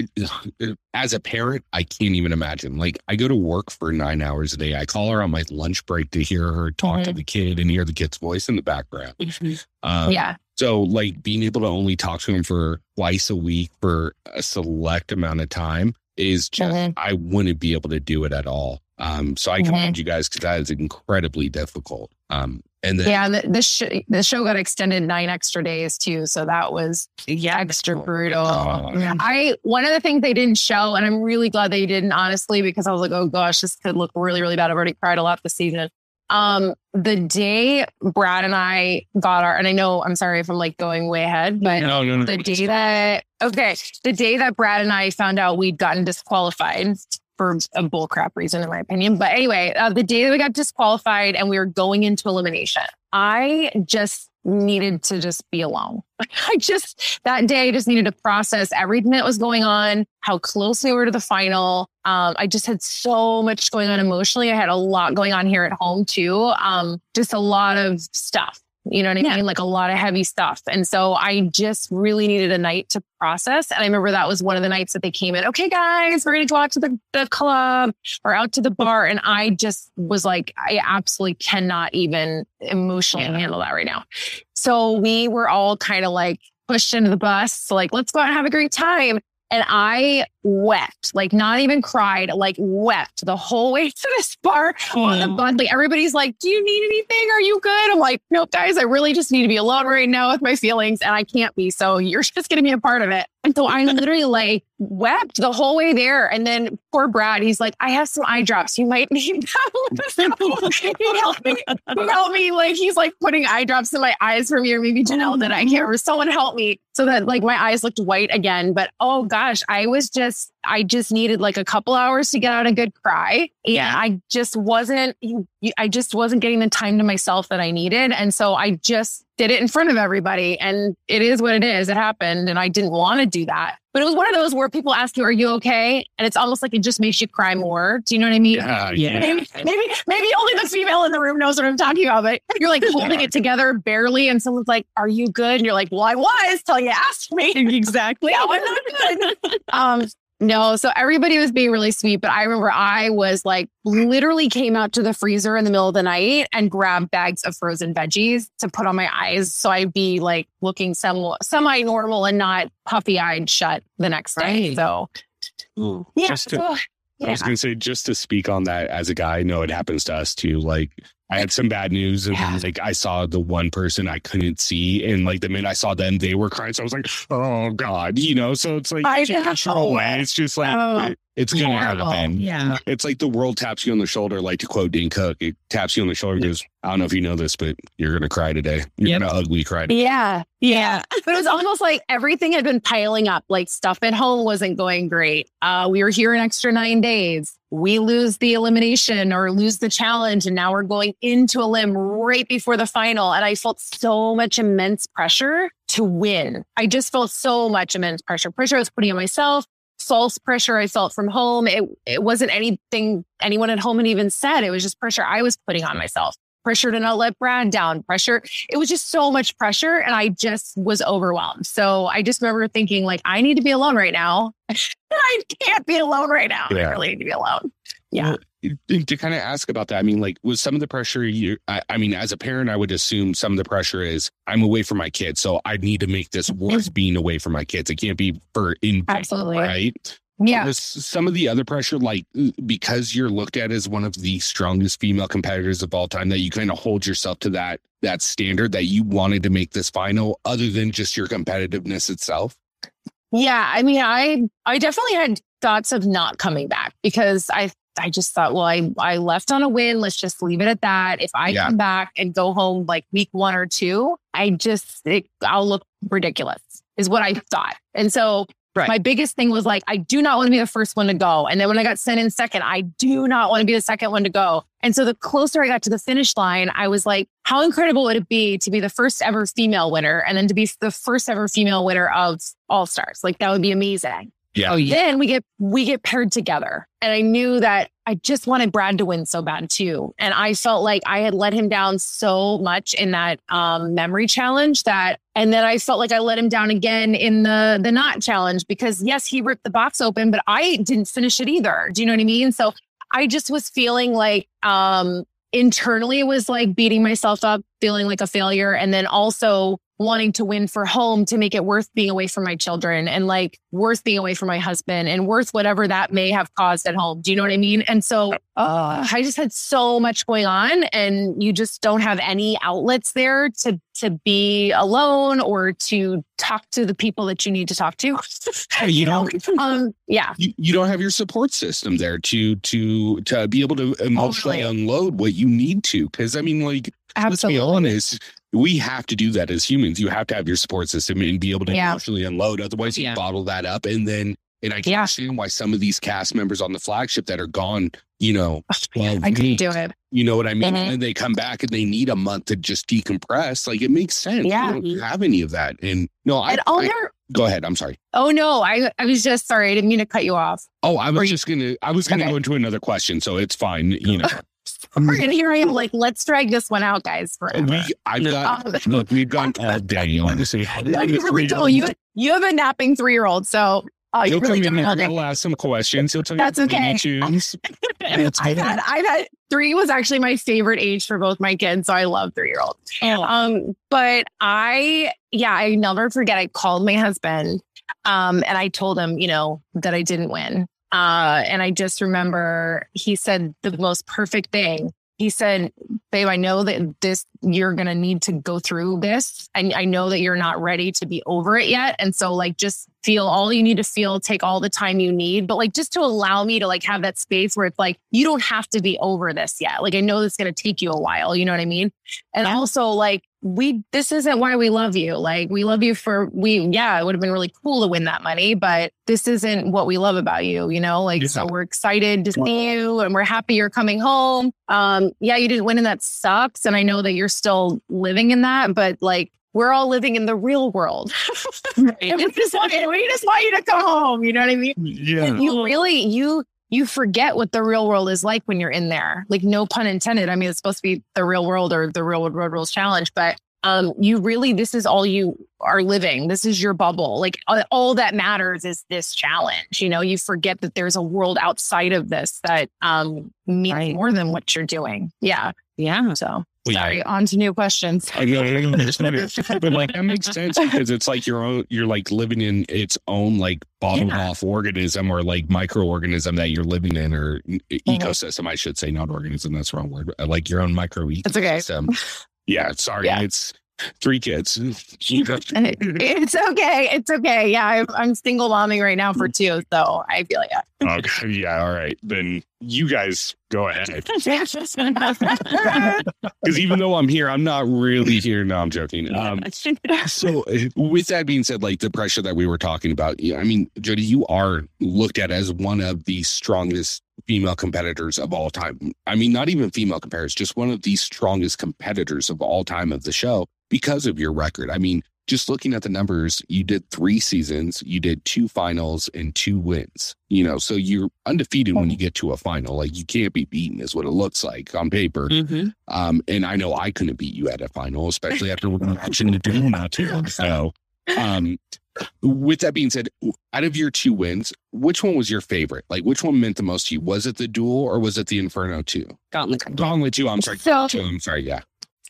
As a parent, I can't even imagine. Like, I go to work for nine hours a day. I call her on my lunch break to hear her talk to Mhm. the kid and hear the kid's voice in the background. Um, yeah. So, like, being able to only talk to him for twice a week for a select amount of time is just, Mhm. I wouldn't be able to do it at all. Um, so I Mhm. commend you guys because that is incredibly difficult. Um, and then Yeah, and the, the, sh- the show got extended nine extra days too, so that was Yeah. extra brutal. Oh, I one of the things they didn't show, and I'm really glad they didn't, honestly, because I was like, oh gosh, this could look really, really bad. I've already cried a lot this season. Um, the day Brad and I got our, and I know I'm sorry if I'm like going way ahead, but no, no, no. the day that okay, the day that Brad and I found out we'd gotten disqualified for a bullcrap reason, in my opinion. But anyway, uh, the day that we got disqualified and we were going into elimination, I just needed to just be alone. I just that day I just needed to process everything that was going on, how close we were to the final. Um, I just had so much going on emotionally. I had a lot going on here at home too. Um, just a lot of stuff. You know what I Yeah. mean? Like a lot of heavy stuff. And so I just really needed a night to process. And I remember that was one of the nights that they came in. Okay, guys, we're going to go out to the, the club or out to the bar. And I just was like, I absolutely cannot even emotionally Yeah. handle that right now. So we were all kind of like pushed into the bus. Like, let's go out and have a great time. And I wept, like not even cried, like wept the whole way to this bar on the hmm. bus. Like everybody's like, "Do you need anything? Are you good?" I'm like, "Nope, guys. I really just need to be alone right now with my feelings, and I can't be. So you're just gonna be a part of it." And so I literally like wept the whole way there. And then poor Brad, he's like, "I have some eye drops. You might need them." he helped me. He helped me. Like he's like putting eye drops in my eyes for me, or maybe Janelle that I can't remember. Someone help me so that like my eyes looked white again. But oh gosh, I was just I just needed like a couple hours to get out a good cry. Yeah. I just wasn't, you- you- I just wasn't getting the time to myself that I needed. And so I just did it in front of everybody. And it is what it is. It happened. And I didn't want to do that. But it was one of those where people ask you, Are you okay? And it's almost like it just makes you cry more. Do you know what I mean? yeah, Yeah. Maybe, maybe, maybe only the female in the room knows what I'm talking about, but you're like holding it together barely, and someone's like, Are you good? And you're like, Well, I was till you asked me. Exactly. Yeah, I'm not good. um, no, so everybody was being really sweet, but I remember I was like literally came out to the freezer in the middle of the night and grabbed bags of frozen veggies to put on my eyes so I'd be like looking some semi normal and not puffy eyed shut the next day. Right. So Ooh. yeah, Just to- so, I was gonna say just to speak on that as a guy, I know it happens to us too. Like I had some bad news and Yeah. like I saw the one person I couldn't see and like the minute I saw them, they were crying. So I was like, oh God, you know, so it's like I no way. It's just like Oh, it's gonna horrible. happen. Yeah. It's like the world taps you on the shoulder, like to quote Dane Cook. It taps you on the shoulder and goes, I don't know if you know this, but you're gonna cry today. You're Yep. gonna ugly cry today. yeah. Yeah. But it was almost like everything had been piling up. Like stuff at home wasn't going great. Uh, we were here an extra nine days. We lose the elimination or lose the challenge. And now we're going into a limb right before the final. And I felt so much immense pressure to win. I just felt so much immense pressure. Pressure I was putting on myself, false pressure I felt from home. It, it wasn't anything anyone at home had even said. It was just pressure I was putting on myself. Pressure to not let Brad down, pressure it was just so much pressure and I just was overwhelmed. So I just remember thinking like I need to be alone right now. I can't be alone right now. Yeah. I really need to be alone. Yeah. Well, to- kind of ask about that, I mean, like, was some of the pressure you, I, I mean, as a parent, I would assume some of the pressure is I'm away from my kids. So I need to make this worth being away from my kids. It can't be for in, Absolutely. right? Yeah. Was some of the other pressure, like, because you're looked at as one of the strongest female competitors of all time, that you kind of hold yourself to that, that standard that you wanted to make this final other than just your competitiveness itself? Yeah. I mean, I I definitely had thoughts of not coming back because I I just thought, well, I I left on a win. Let's just leave it at that. If I Yeah. come back and go home like week one or two, I just it, I'll look ridiculous, is what I thought. And so Right. my biggest thing was like, I do not want to be the first one to go. And then when I got sent in second, I do not want to be the second one to go. And so the closer I got to the finish line, I was like, how incredible would it be to be the first ever female winner and then to be the first ever female winner of All Stars? Like that would be amazing. Yeah. Oh, yeah. Then we get we get paired together. And I knew that I just wanted Brad to win so bad too. And I felt like I had let him down so much in that um, memory challenge that and then I felt like I let him down again in the the not challenge because yes, he ripped the box open, but I didn't finish it either. Do you know what I mean? So I just was feeling like um internally it was like beating myself up, feeling like a failure. And then also wanting to win for home to make it worth being away from my children and like worth being away from my husband and worth whatever that may have caused at home. Do you know what I mean? And so uh, I just had so much going on and you just don't have any outlets there to to be alone or to talk to the people that you need to talk to. you know, um, yeah. You, you don't have your support system there to to to be able to emotionally totally. unload what you need to. Cause I mean, like Absolutely. let's be honest, we have to do that as humans. You have to have your support system and be able to yeah. emotionally unload. Otherwise, you yeah. bottle that up. And then, and I can yeah. understand why some of these cast members on the flagship that are gone, you know, well, I can do it. You know what I mean? Mm-hmm. And they come back and they need a month to just decompress. Like it makes sense. Yeah. You don't have any of that. And no, I, I go ahead. I'm sorry. Oh no, I I was just sorry. I didn't mean to cut you off. Oh, I was just gonna I was gonna okay. go into another question, so it's fine. You know. and here I am, like, let's drag this one out, guys. Forever. We, I've got, um, look, we've gone all day. Honestly, you, you have a napping three year old, so uh, He'll really come in and will ask some questions. He'll tell you. That's okay. I've, had, I've had three was actually my favorite age for both my kids, so I love three year olds. Oh. Um, but I, yeah, I never forget. I called my husband, um, and I told him, you know, that I didn't win. Uh, and I just remember he said the most perfect thing. He said, Babe, I know that this, you're going to need to go through this. And I know that you're not ready to be over it yet. And so, like, just feel all you need to feel, take all the time you need, but like, just to allow me to like have that space where it's like, you don't have to be over this yet. Like, I know it's going to take you a while. You know what I mean? And also, like, we this isn't why we love you. Like we love you for we yeah, it would have been really cool to win that money, but this isn't what we love about you, you know? Like yeah. so we're excited to see you and we're happy you're coming home. Um yeah, you didn't win and that sucks and I know that you're still living in that, but like we're all living in the real world. right. we, just want, we just want you to come home. You know what I mean? Yeah. You really, you you forget what the real world is like when you're in there. Like no pun intended. I mean, it's supposed to be the real world or the real world road rules challenge, but um, you really, this is all you are living. This is your bubble. Like all that matters is this challenge. You know, you forget that there's a world outside of this that um, means right. more than what you're doing. Yeah. Yeah. So Sorry, on to new questions. but like that makes sense because it's like your own you're like living in its own like bottom yeah. off organism or like microorganism that you're living in or mm-hmm. ecosystem, I should say, not organism, that's the wrong word. Like your own micro ecosystem. Okay. Yeah, sorry. Yeah. It's three kids. it's okay. It's okay. Yeah, I'm, I'm single momming right now for two, so I feel yeah. Okay. Yeah. All right. Then you guys go ahead. Because even though I'm here, I'm not really here. No, I'm joking. Um, so, with that being said, like the pressure that we were talking about, I mean, Jodi, you are looked at as one of the strongest female competitors of all time. I mean, not even female competitors, just one of the strongest competitors of all time of the show because of your record. I mean, just looking at the numbers, you did three seasons, you did two finals and two wins. You know, so you're undefeated when you get to a final. Like you can't be beaten, is what it looks like on paper. Mm-hmm. Um, and I know I couldn't beat you at a final, especially after watching the do not too. So, um, with that being said, out of your two wins, which one was your favorite? Like, which one meant the most to you? Was it the duel or was it the Inferno 2? Gauntlet. Gauntlet 2. I'm sorry. So, two, I'm sorry. Yeah.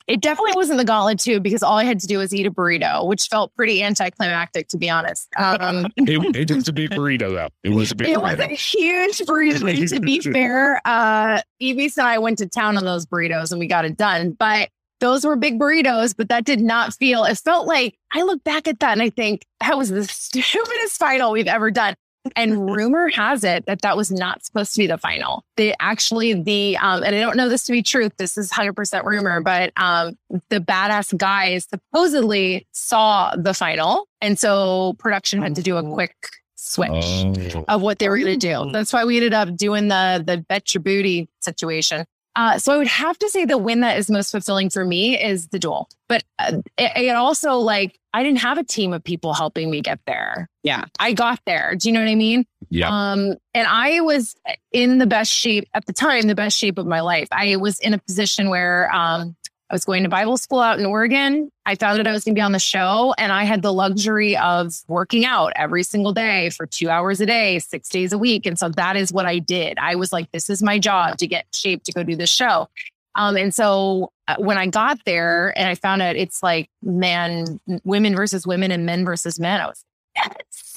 It definitely wasn't the gauntlet too, because all I had to do was eat a burrito, which felt pretty anticlimactic, to be honest. Um, it, it was a big burrito, though. It was a big. It burrito. was a huge burrito. to be fair, uh, Evis and I went to town on those burritos, and we got it done. But those were big burritos, but that did not feel. It felt like I look back at that and I think that was the stupidest final we've ever done. And rumor has it that that was not supposed to be the final. They actually, the, um, and I don't know this to be truth. This is 100% rumor, but um, the badass guys supposedly saw the final. And so production had to do a quick switch oh. of what they were going to do. That's why we ended up doing the, the bet your booty situation. Uh, so I would have to say the win that is most fulfilling for me is the duel. But uh, it, it, also like I didn't have a team of people helping me get there. Yeah, I got there. Do you know what I mean? Yeah. Um, and I was in the best shape at the time, the best shape of my life. I was in a position where um, I was going to Bible school out in Oregon. I found out I was going to be on the show, and I had the luxury of working out every single day for two hours a day, six days a week. And so that is what I did. I was like, this is my job to get shape to go do this show. Um, and so uh, when I got there and I found out it's like men, women versus women and men versus men, I was yes.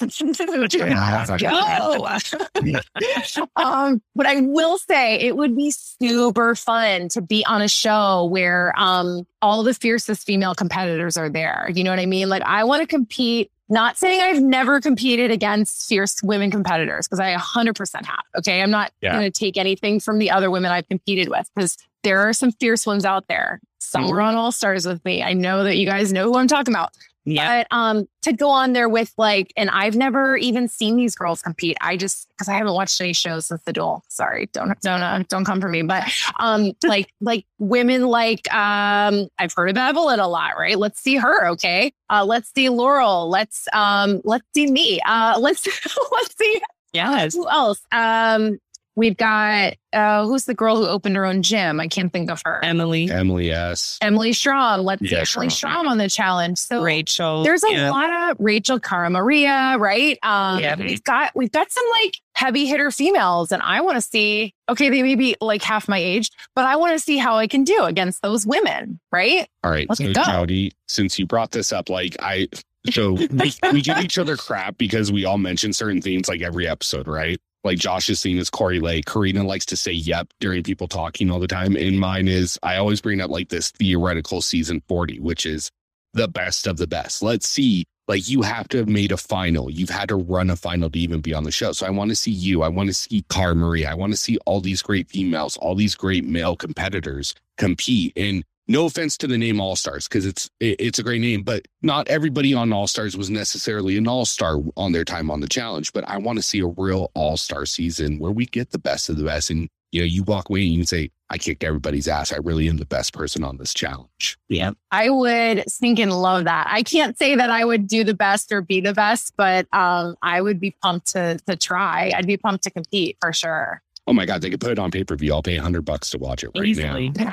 go. um, but I will say it would be super fun to be on a show where um, all the fiercest female competitors are there. You know what I mean? Like I want to compete not saying I've never competed against fierce women competitors because I 100% have. Okay. I'm not yeah. going to take anything from the other women I've competed with because there are some fierce ones out there. Some were on All Stars with me. I know that you guys know who I'm talking about. Yeah. But um, to go on there with like, and I've never even seen these girls compete. I just because I haven't watched any shows since the duel. Sorry, don't don't uh, don't come for me. But um, like like women like um, I've heard of Evelyn a lot, right? Let's see her. Okay. Uh, let's see Laurel. Let's um, let's see me. Uh, let's let's see. Yes. Who else? Um, We've got uh, who's the girl who opened her own gym? I can't think of her. Emily. Emily, yes. Emily Schromm. Let's yeah, see Emily Schromm on the challenge. So Rachel. There's a yeah. lot of Rachel Cara Maria, right? Um, yeah. we've got we've got some like heavy hitter females, and I want to see. Okay, they may be like half my age, but I want to see how I can do against those women, right? All right, Let's so go. Jodi, since you brought this up, like I so we, we give each other crap because we all mention certain things like every episode, right? Like Josh is seen as Corey Lake. Corrina likes to say yep during people talking all the time. And mine is I always bring up like this theoretical season 40, which is the best of the best. Let's see. Like you have to have made a final. You've had to run a final to even be on the show. So I want to see you. I want to see Cara Maria. I want to see all these great females, all these great male competitors compete. And no offense to the name All Stars because it's it's a great name, but not everybody on All Stars was necessarily an All Star on their time on the challenge. But I want to see a real All Star season where we get the best of the best, and you know, you walk away and you say, "I kicked everybody's ass. I really am the best person on this challenge." Yeah, I would sink and love that. I can't say that I would do the best or be the best, but um, I would be pumped to to try. I'd be pumped to compete for sure oh my god, they could put it on pay per view. I'll pay a hundred bucks to watch it right Easily. now.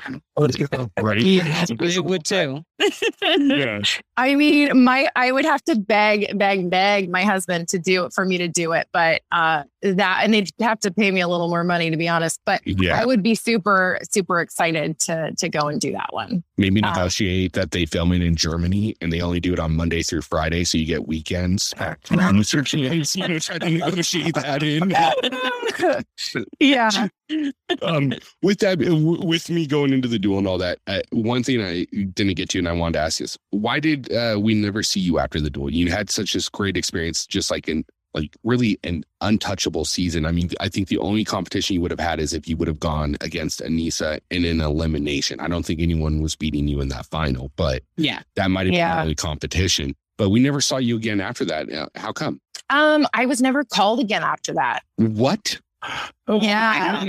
right? Yeah, it would too. Yeah. I mean, my I would have to beg, beg, beg my husband to do it for me to do it, but uh, that and they'd have to pay me a little more money to be honest. But yeah. I would be super, super excited to to go and do that one. Maybe uh, negotiate that they film it in Germany and they only do it on Monday through Friday, so you get weekends. I'm searching try to negotiate that in. yeah. um, with that, with me going into the duel and all that, uh, one thing I didn't get to and I wanted to ask is why did uh, we never see you after the duel? You had such a great experience, just like in like really an untouchable season. I mean, I think the only competition you would have had is if you would have gone against Aneesa in an elimination. I don't think anyone was beating you in that final, but yeah, that might have yeah. been the competition. But we never saw you again after that. Uh, how come? Um, I was never called again after that. What? Oh, yeah.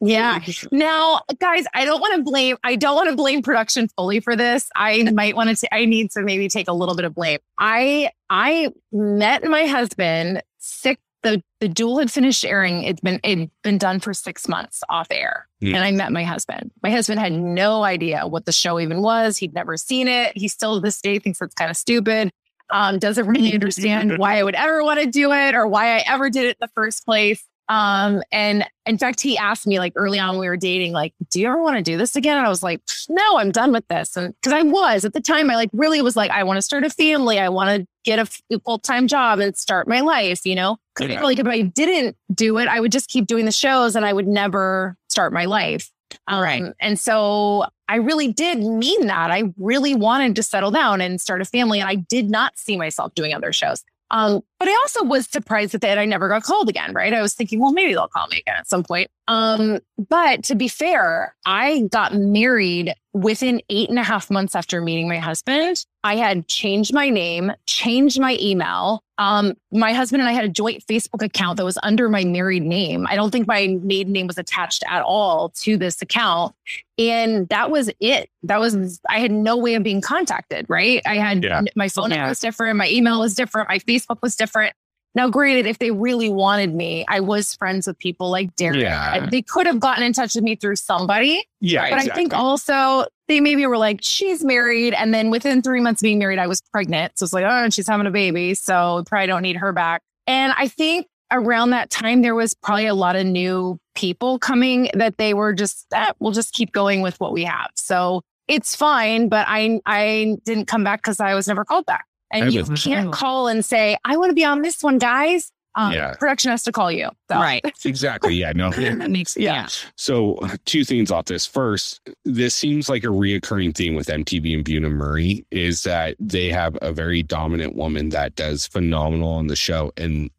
Yeah. Now, guys, I don't want to blame. I don't want to blame production fully for this. I might want to. I need to maybe take a little bit of blame. I I met my husband six. The the duel had finished airing. It's been it'd been done for six months off air, mm. and I met my husband. My husband had no idea what the show even was. He'd never seen it. He still to this day thinks it's kind of stupid. Um, doesn't really understand why I would ever want to do it or why I ever did it in the first place. Um, and in fact, he asked me like early on we were dating, like, do you ever want to do this again? And I was like, no, I'm done with this. And because I was at the time, I like really was like, I want to start a family. I want to get a full time job and start my life, you know? Because yeah. like if I didn't do it, I would just keep doing the shows and I would never start my life. Um, right. And so I really did mean that. I really wanted to settle down and start a family. And I did not see myself doing other shows. Um, but I also was surprised that I never got called again, right? I was thinking, well, maybe they'll call me again at some point. Um, but to be fair, I got married within eight and a half months after meeting my husband. I had changed my name, changed my email. Um, my husband and I had a joint Facebook account that was under my married name. I don't think my maiden name was attached at all to this account. And that was it. That was, I had no way of being contacted, right? I had yeah. my phone number was different, my email was different, my Facebook was different. Now, granted, if they really wanted me, I was friends with people like Derek. Yeah. They could have gotten in touch with me through somebody. Yeah. But exactly. I think also they maybe were like, she's married. And then within three months being married, I was pregnant. So it's like, oh, she's having a baby. So we probably don't need her back. And I think around that time, there was probably a lot of new people coming that they were just eh, we'll just keep going with what we have. So it's fine, but I I didn't come back because I was never called back. And you can't call and say, I want to be on this one, guys. Um, Yeah. Production has to call you. So. Right. Exactly. Yeah. No. That makes Yeah. yeah. So, two things off this. First, this seems like a reoccurring theme with MTV and Bunim Murray is that they have a very dominant woman that does phenomenal on the show and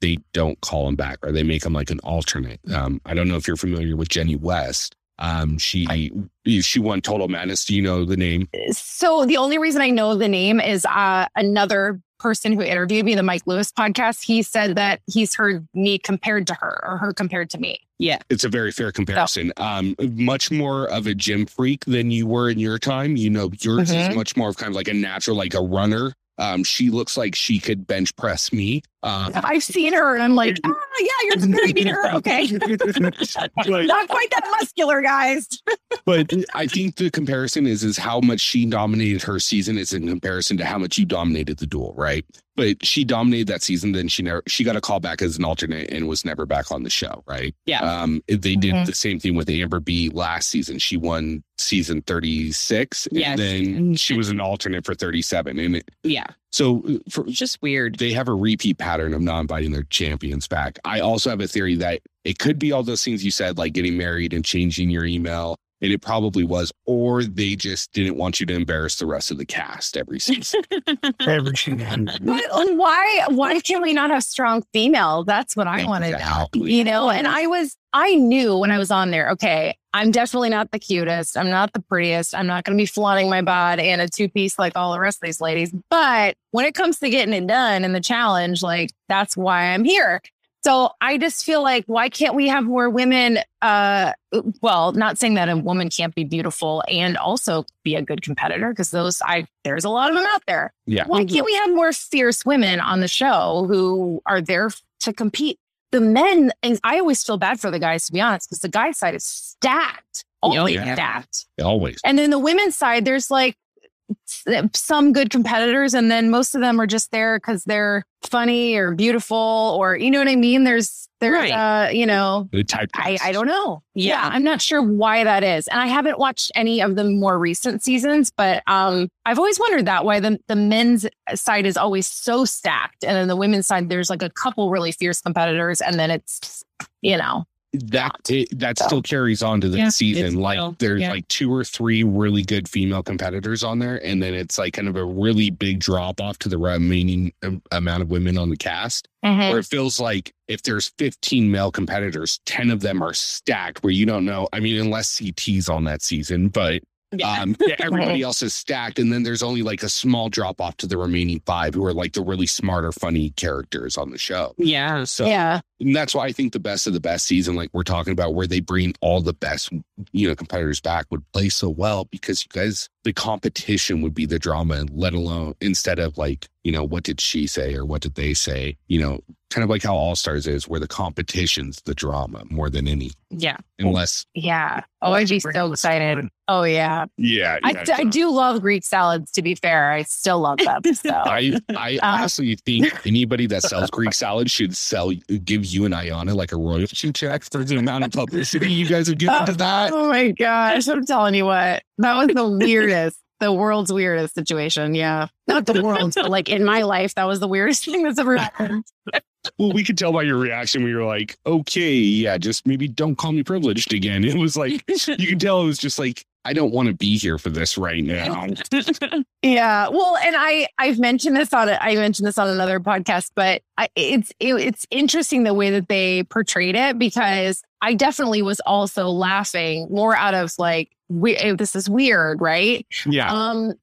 they don't call him back or they make him like an alternate. Um, I don't know if you're familiar with Jenny West. Um, she I, she won Total Madness. Do you know the name? So the only reason I know the name is uh, another person who interviewed me, the Mike Lewis podcast. He said that he's heard me compared to her or her compared to me. Yeah. It's a very fair comparison. Um, much more of a gym freak than you were in your time. You know, yours is Mhm. much more of kind of like a natural, like a runner. Um, she looks like she could bench press me. Um, I've seen her and I'm like, ah, yeah, you're comparing her. Okay. but, Not quite that muscular, guys. but I think the comparison is is how much she dominated her season is in comparison to how much you dominated the duel, right? But she dominated that season, then she never she got a call back as an alternate and was never back on the show, right? Yeah. Um, they did Mhm. the same thing with Amber B last season. She won season 36 Yes. and then she was an alternate for 37. And it, Yeah. So uh, for It's just weird. they have a repeat pattern of not inviting their champions back. I also have a theory that it could be all those things you said, like getting married and changing your email. And it probably was, or they just didn't want you to embarrass the rest of the cast every season. Everything. But why why can we not have strong female? That's what I want to know. You know, and I was I knew when I was on there, okay, I'm definitely not the cutest. I'm not the prettiest. I'm not going to be flaunting my bod in a two piece like all the rest of these ladies. But when it comes to getting it done and the challenge, like that's why I'm here. So I just feel like why can't we have more women? Uh, well, not saying that a woman can't be beautiful and also be a good competitor because those I there's a lot of them out there. Yeah. Why can't we have more fierce women on the show who are there to compete? The men, and I always feel bad for the guys, to be honest, because the guy side is stacked, Oh, always yeah. stacked. Always. And then the women's side, there's like s- some good competitors, and then most of them are just there because they're funny or beautiful, or you know what I mean. There's, there's, Right. uh, you know, type. I, I don't know. Yeah. Yeah. I'm not sure why that is. And I haven't watched any of the more recent seasons, but um, I've always wondered that why the, the men's side is always so stacked. And then the women's side, there's like a couple really fierce competitors. And then it's, you know, that it, that still carries on to the Yeah, season. Like still- there's yeah. like two or three really good female competitors on there, and then it's like kind of a really big drop off to the remaining um, amount of women on the cast. Where it feels like if there's 15 male competitors, 10 of them are stacked. Where you don't know. I mean, unless CT's on that season, but Yeah. um, yeah, everybody else is stacked, and then there's only like a small drop off to the remaining five who are like the really smart or funny characters on the show. yeah. So yeah. and that's why I think the best of the best season, like we're talking about, where they bring all the best, you know, competitors back would play so well because you guys, the competition would be the drama, let alone instead of like, you know, what did she say or what did they say? You know, kind of like how All Stars is, where the competition's the drama more than any, Yeah. unless, Yeah. Oh, I'd be so excited. Oh, yeah. yeah, I, I do love Greek salads, to be fair. I still love them. So. I, I Uh, honestly think anybody that sells Greek salad should sell, give you and Ayanna like a royalty check for the amount of publicity you guys have given to that. Oh my gosh. I'm telling you what, that was the weirdest, the world's weirdest situation. Yeah. Not the world, but like in my life, that was the weirdest thing that's ever happened. Well, we could tell by your reaction. We were like, okay, yeah, just maybe don't call me privileged again. It was like, you can tell it was just like, I don't want to be here for this right now. Yeah. Well, and I, I've mentioned this on, I mentioned this on another podcast, but I, it's, it, it's interesting the way that they portrayed it because I definitely was also laughing more out of like, we, eh, this is weird, right? Yeah. Um,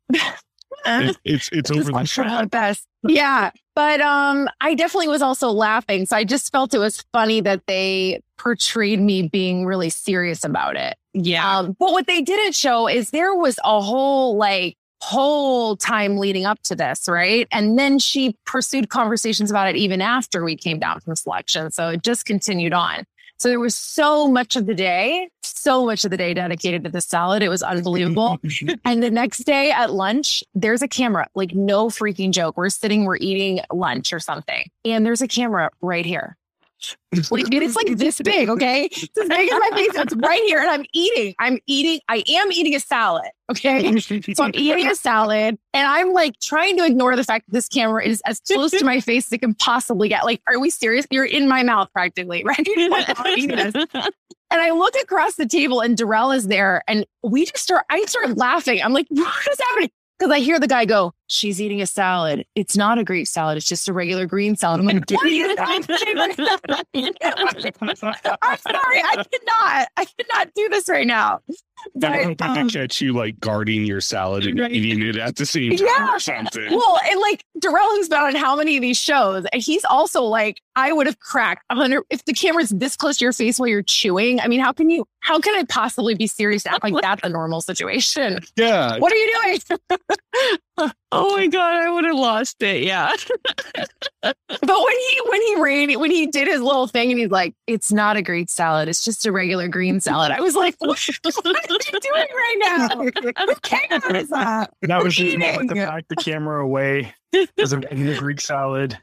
It- it's it's over the Not best. Yeah. But um I definitely was also laughing. So I just felt it was funny that they portrayed me being really serious about it. yeah. Um, but what they didn't show is there was a whole like whole time leading up to this, right? And then she pursued conversations about it even after we came down from selection. So it just continued on. So there was so much of the day, so much of the day dedicated to the salad. It was unbelievable. and the next day at lunch, there's a camera, like no freaking joke. We're sitting, we're eating lunch or something. And there's a camera right here. It's like this big, okay? It's as big as my face. It's right here, and I'm eating. I'm eating. I am eating a salad, okay? So I'm eating a salad, and I'm like trying to ignore the fact that this camera is as close to my face as it can possibly get. Like, are we serious? You're in my mouth practically, right? And I look across the table and Darrell is there and we just start, I start laughing. I'm like, what is happening? Because I hear the guy go, she's eating a salad. It's not a Greek salad. It's just a regular green salad. I'm like, what are you I'm sorry. I cannot, I cannot do this right now. I But, um, catch you like guarding your salad and Right. eating it at the same time Yeah. or something. well, and like Darrell has been on how many of these shows? And he's also like, I would have cracked hundred if the camera's this close to your face while you're chewing. I mean, how can you, how can I possibly be serious to act like that's a normal situation? yeah. What are you doing? oh my god, I would have lost it. Yeah. But when he when he ran when he did his little thing and he's like, it's not a Greek salad, it's just a regular green salad. I was like, what, what are you doing right now? Who cares? That That was just Eating. to back the camera away. because There's a Greek salad.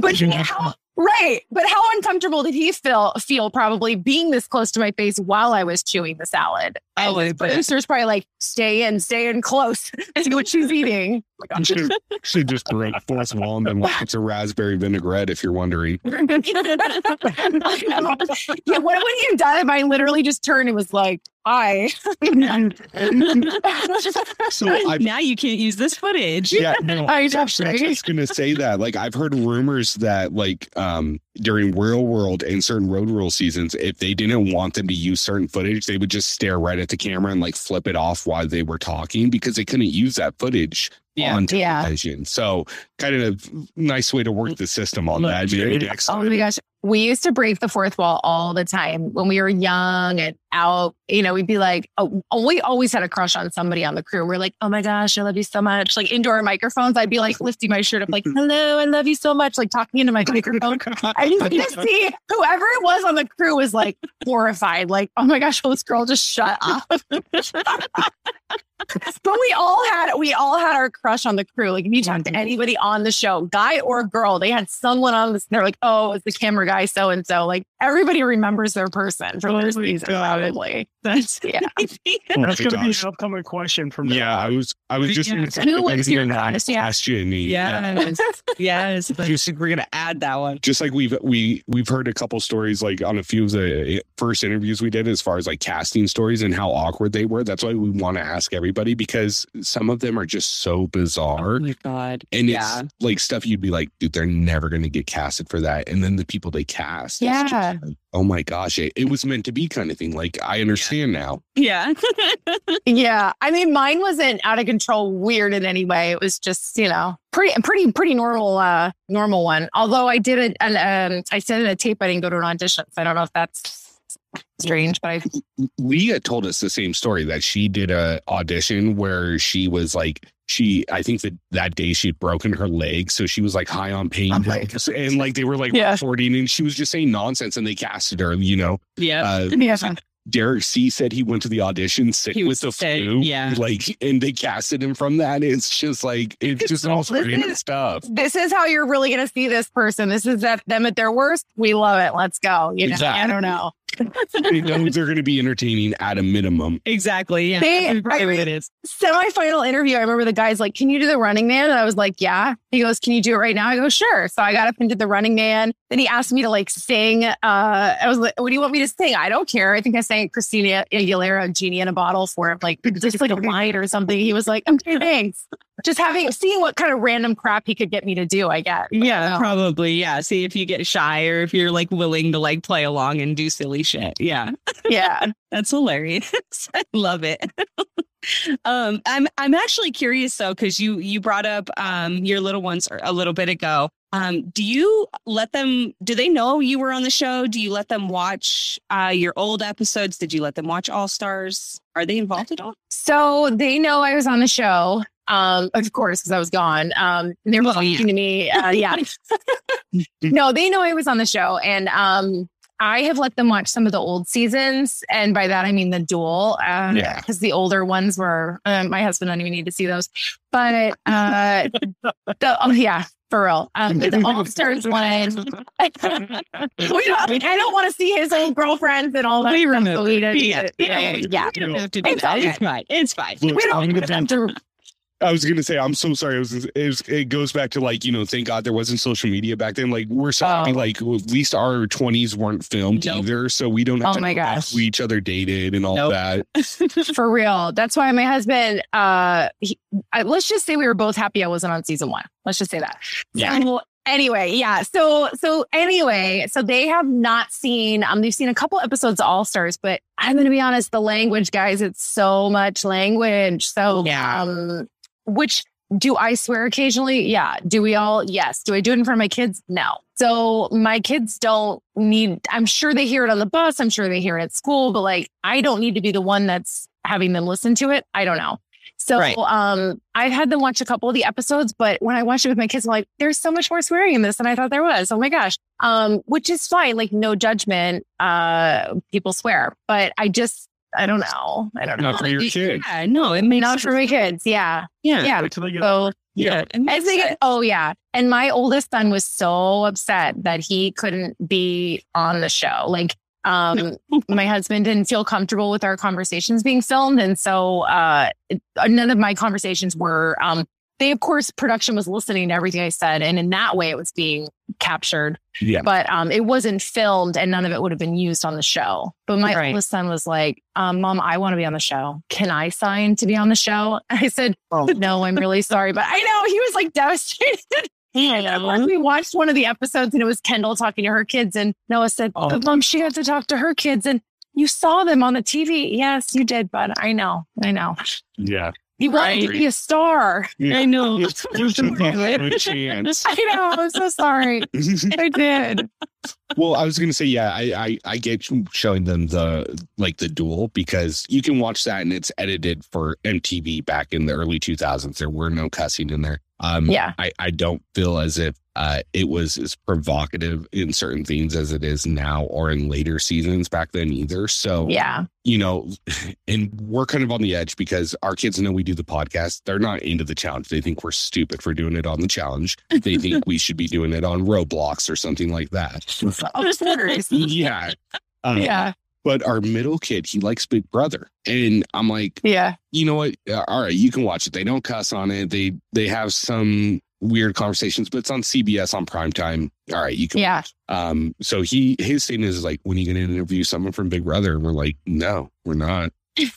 But how, right. But how uncomfortable did he feel feel probably being this close to my face while I was chewing the salad? Oh, And producer's probably like, stay in, stay in close, see what she's eating. Should, should just throw a full swallow and then like it's a raspberry vinaigrette if you're wondering. yeah, what would he have done if I literally just turned and was like, hi? So I now you can't use this footage. yeah, no, I I was just gonna say that. Like I've heard rumors that like um during real world and certain road rule seasons, if they didn't want them to use certain footage, they would just stare right at the camera and like flip it off while they were talking because they couldn't use that footage Yeah. on Yeah. So kind of a nice way to work mm. the system on Look, that. Maybe it- next Oh time. my gosh. We used to break the fourth wall all the time when we were young and out. You know, we'd be like, oh, oh, we always had a crush on somebody on the crew. We're like, oh my gosh, I love you so much. Like indoor microphones, I'd be like lifting my shirt up, like, mm-hmm. hello, I love you so much, like talking into my oh microphone. I just need to see whoever it was on the crew was like horrified, like, oh my gosh, well, this girl just shut up. but we all had we all had our crush on the crew. Like if you talk to mm-hmm. anybody on the show, guy or girl, they had someone on this. They're like, oh, it's the camera guy, so and so. Like everybody remembers their person for their oh reason, probably. That's Yeah. That's Oh going my to be an upcoming question from Yeah, I was I was just Yeah. gonna Who was was your gonna crush? Yeah. ask you, Nate. yes. yes. But we're gonna add that one. just like we've we we've heard a couple stories like on a few of the eh, first interviews we did as far as like casting stories and how awkward they were that's why we want to ask everybody because some of them are just so oh bizarre Oh my god. and yeah. it's like stuff you'd be like dude they're never going to get casted for that and then the people they cast it's just Yeah. like, oh my gosh it, it was meant to be kind of thing like i understand now Yeah. Yeah. I mean, mine wasn't out of control weird in any way. It was just, you know, pretty, pretty, pretty normal, uh, normal one. Although I did it, and um, I sent in a tape. I didn't go to an audition. So I don't know if that's strange, but I, leah told us the same story that she did a audition where she was like she i think that that day she'd broken her leg so she was like high on pain Oh my pills, and like they were like Yeah. recording and she was just saying nonsense and they casted her you know Yeah. uh yeah. derek c said he went to the audition sick He with the sick, flu yeah. like and they casted him from that it's just like it's just all random stuff This is how you're really going to see this person. This is at them at their worst. We love it. Let's go. You know, I don't know. they know they're going to be entertaining at a minimum exactly. Yeah. They- That's right I- what it is. Semi-final interview. I remember the guy's like, "Can you do the Running Man?" And I was like, "Yeah." He goes, "Can you do it right now?" I go, "Sure." So I got up and did the Running Man. Then he asked me to like sing. Uh, I was like, "What do you want me to sing?" I don't care. I think I sang Christina Aguilera, "Genie in a Bottle" for him, like just like a line or something. He was like, "Okay, thanks." Just having seeing what kind of random crap he could get me to do. I guess. Yeah, So- probably. Yeah. See if you get shy or if you're like willing to like play along and do silly shit. Yeah. yeah. That's hilarious. I love it. um, I'm I'm actually curious though, because you you brought up um your little ones a little bit ago. Um, do you let them do they know you were on the show? Do you let them watch uh your old episodes? Did you let them watch All Stars? Are they involved at all? So they know I was on the show. Um, of course, because I was gone. Um, and they were talking yeah. to me. Uh, yeah. no, they know I was on the show, and um, I have let them watch some of the old seasons, and by that I mean the duel. Uh, Yeah. because the older ones were. Um, my husband didn't even need to see those, but uh, the, oh, yeah. for real. Um, the All Stars one. we don't, I don't want to see his old girlfriends and all that. We stuff, remove so we don't- Yeah, yeah, yeah. yeah. You don't have to do It's okay. It's fine. It's fine. Look, We don't have to. I was gonna say I'm so sorry. It was it, was, it goes back to like you know thank God there wasn't social media back then. Like we're sorry, Oh. like at least our 20s weren't filmed Nope. either, so we don't have Oh to my know gosh. who each other dated and all Nope. that. For real. That's why my husband, uh, he, I, let's just say we were both happy I wasn't on season one. Let's just say that. Yeah. So, anyway, yeah. So, so anyway, so they have not seen, um, they've seen a couple episodes of All Stars, but I'm going to be honest, the language, guys, it's so much language. So, Yeah. um, which do I swear occasionally? Yeah. Do we all? Yes. Do I do it in front of my kids? No. So my kids don't need, I'm sure they hear it on the bus. I'm sure they hear it at school, but like, I don't need to be the one that's having them listen to it. I don't know. So Right. um, I've had them watch a couple of the episodes, but when I watched it with my kids, I'm like, there's so much more swearing in this than I thought there was. Oh my gosh. Um, which is fine, like no judgment. Uh, people swear, but I just, I don't know. I don't know. Not for your kids. Yeah, no, it makes Not for my kids. Yeah. yeah. Yeah. Wait till they get So Yeah. as they get, oh yeah. And my oldest son was so upset that he couldn't be on the show. Like, um, my husband didn't feel comfortable with our conversations being filmed. And so, uh, none of my conversations were, um, they, of course, production was listening to everything I said. And in that way, it was being captured, Yeah. but, um, it wasn't filmed and none of it would have been used on the show. But my Right. oldest son was like, um, mom, I want to be on the show. Can I sign to be on the show? I said, Oh. no, I'm really sorry. But I know he was like devastated. Yeah. we watched one of the episodes and it was Kendal talking to her kids. And Noah said, Oh. "But Mom, she had to talk to her kids. And you saw them on the TV. Yes, you did, bud. I know. I know. Yeah. You wanted to Right. be a star. I know. Good chance. I know. I'm so sorry. I did. well, I was gonna say, yeah, I, I I get showing them the like the duel because you can watch that and it's edited for MTV back in the early 2000s. There were no cussing in there. Um, Yeah. I I don't feel as if uh it was as provocative in certain things as it is now or in later seasons back then either. So Yeah. you know, and we're kind of on the edge because our kids know we do the podcast. They're not into the challenge. They think we're stupid for doing it on the challenge. They think we should be doing it on Roblox or something like that. Of course. yeah. Um, Yeah. But our middle kid, he likes Big Brother. And I'm like, Yeah. you know what? Uh, all right, you can watch it. They don't cuss on it. They they have some weird conversations, but it's on CBS on primetime. All right, you can Yeah. um, so he his statement is like, when are you gonna interview someone from Big Brother? And we're like, no, we're not.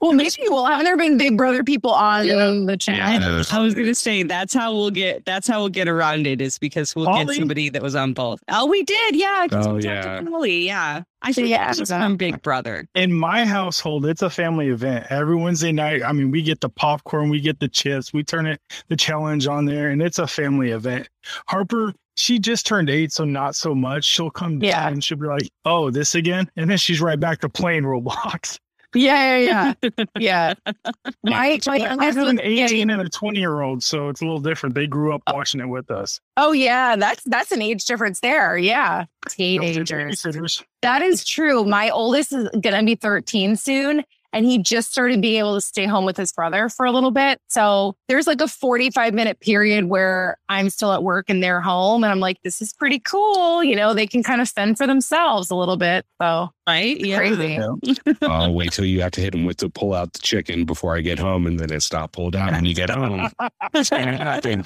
Well, maybe we'll have there been Big Brother people on the channel. I was gonna say that's how we'll get that's how we'll get around it is because we'll get somebody that was on both. Oh, we did, yeah. 'cause Oh, we yeah. Ollie, yeah. I think Yeah. yeah, was from Big Brother. In my household, it's a family event. Every Wednesday night, I mean, we get the popcorn, we get the chips, we turn it the challenge on there, and it's a family event. Harper, she just turned eight, so not so much. She'll come Yeah. and she'll be like, "Oh, this again," and then she's right back to playing Roblox. Yeah. Yeah. Yeah. yeah. My, my I youngest have an was- yeah, 18 and a 20 year old, so it's a little different. They grew up oh. watching it with us. Oh yeah, that's that's an age difference there. Yeah. Teenagers. That is true. My oldest is gonna be 13 soon. And he just started being able to stay home with his brother for a little bit. So there's like a 45 minute period where I'm still at work and they're home. And I'm like, this is pretty cool. You know, they can kind of fend for themselves a little bit. So Right? Yeah. crazy. Yeah. I'll wait till you have to hit him with the pull out the chicken before I get home, and then it's not pulled out when you get home.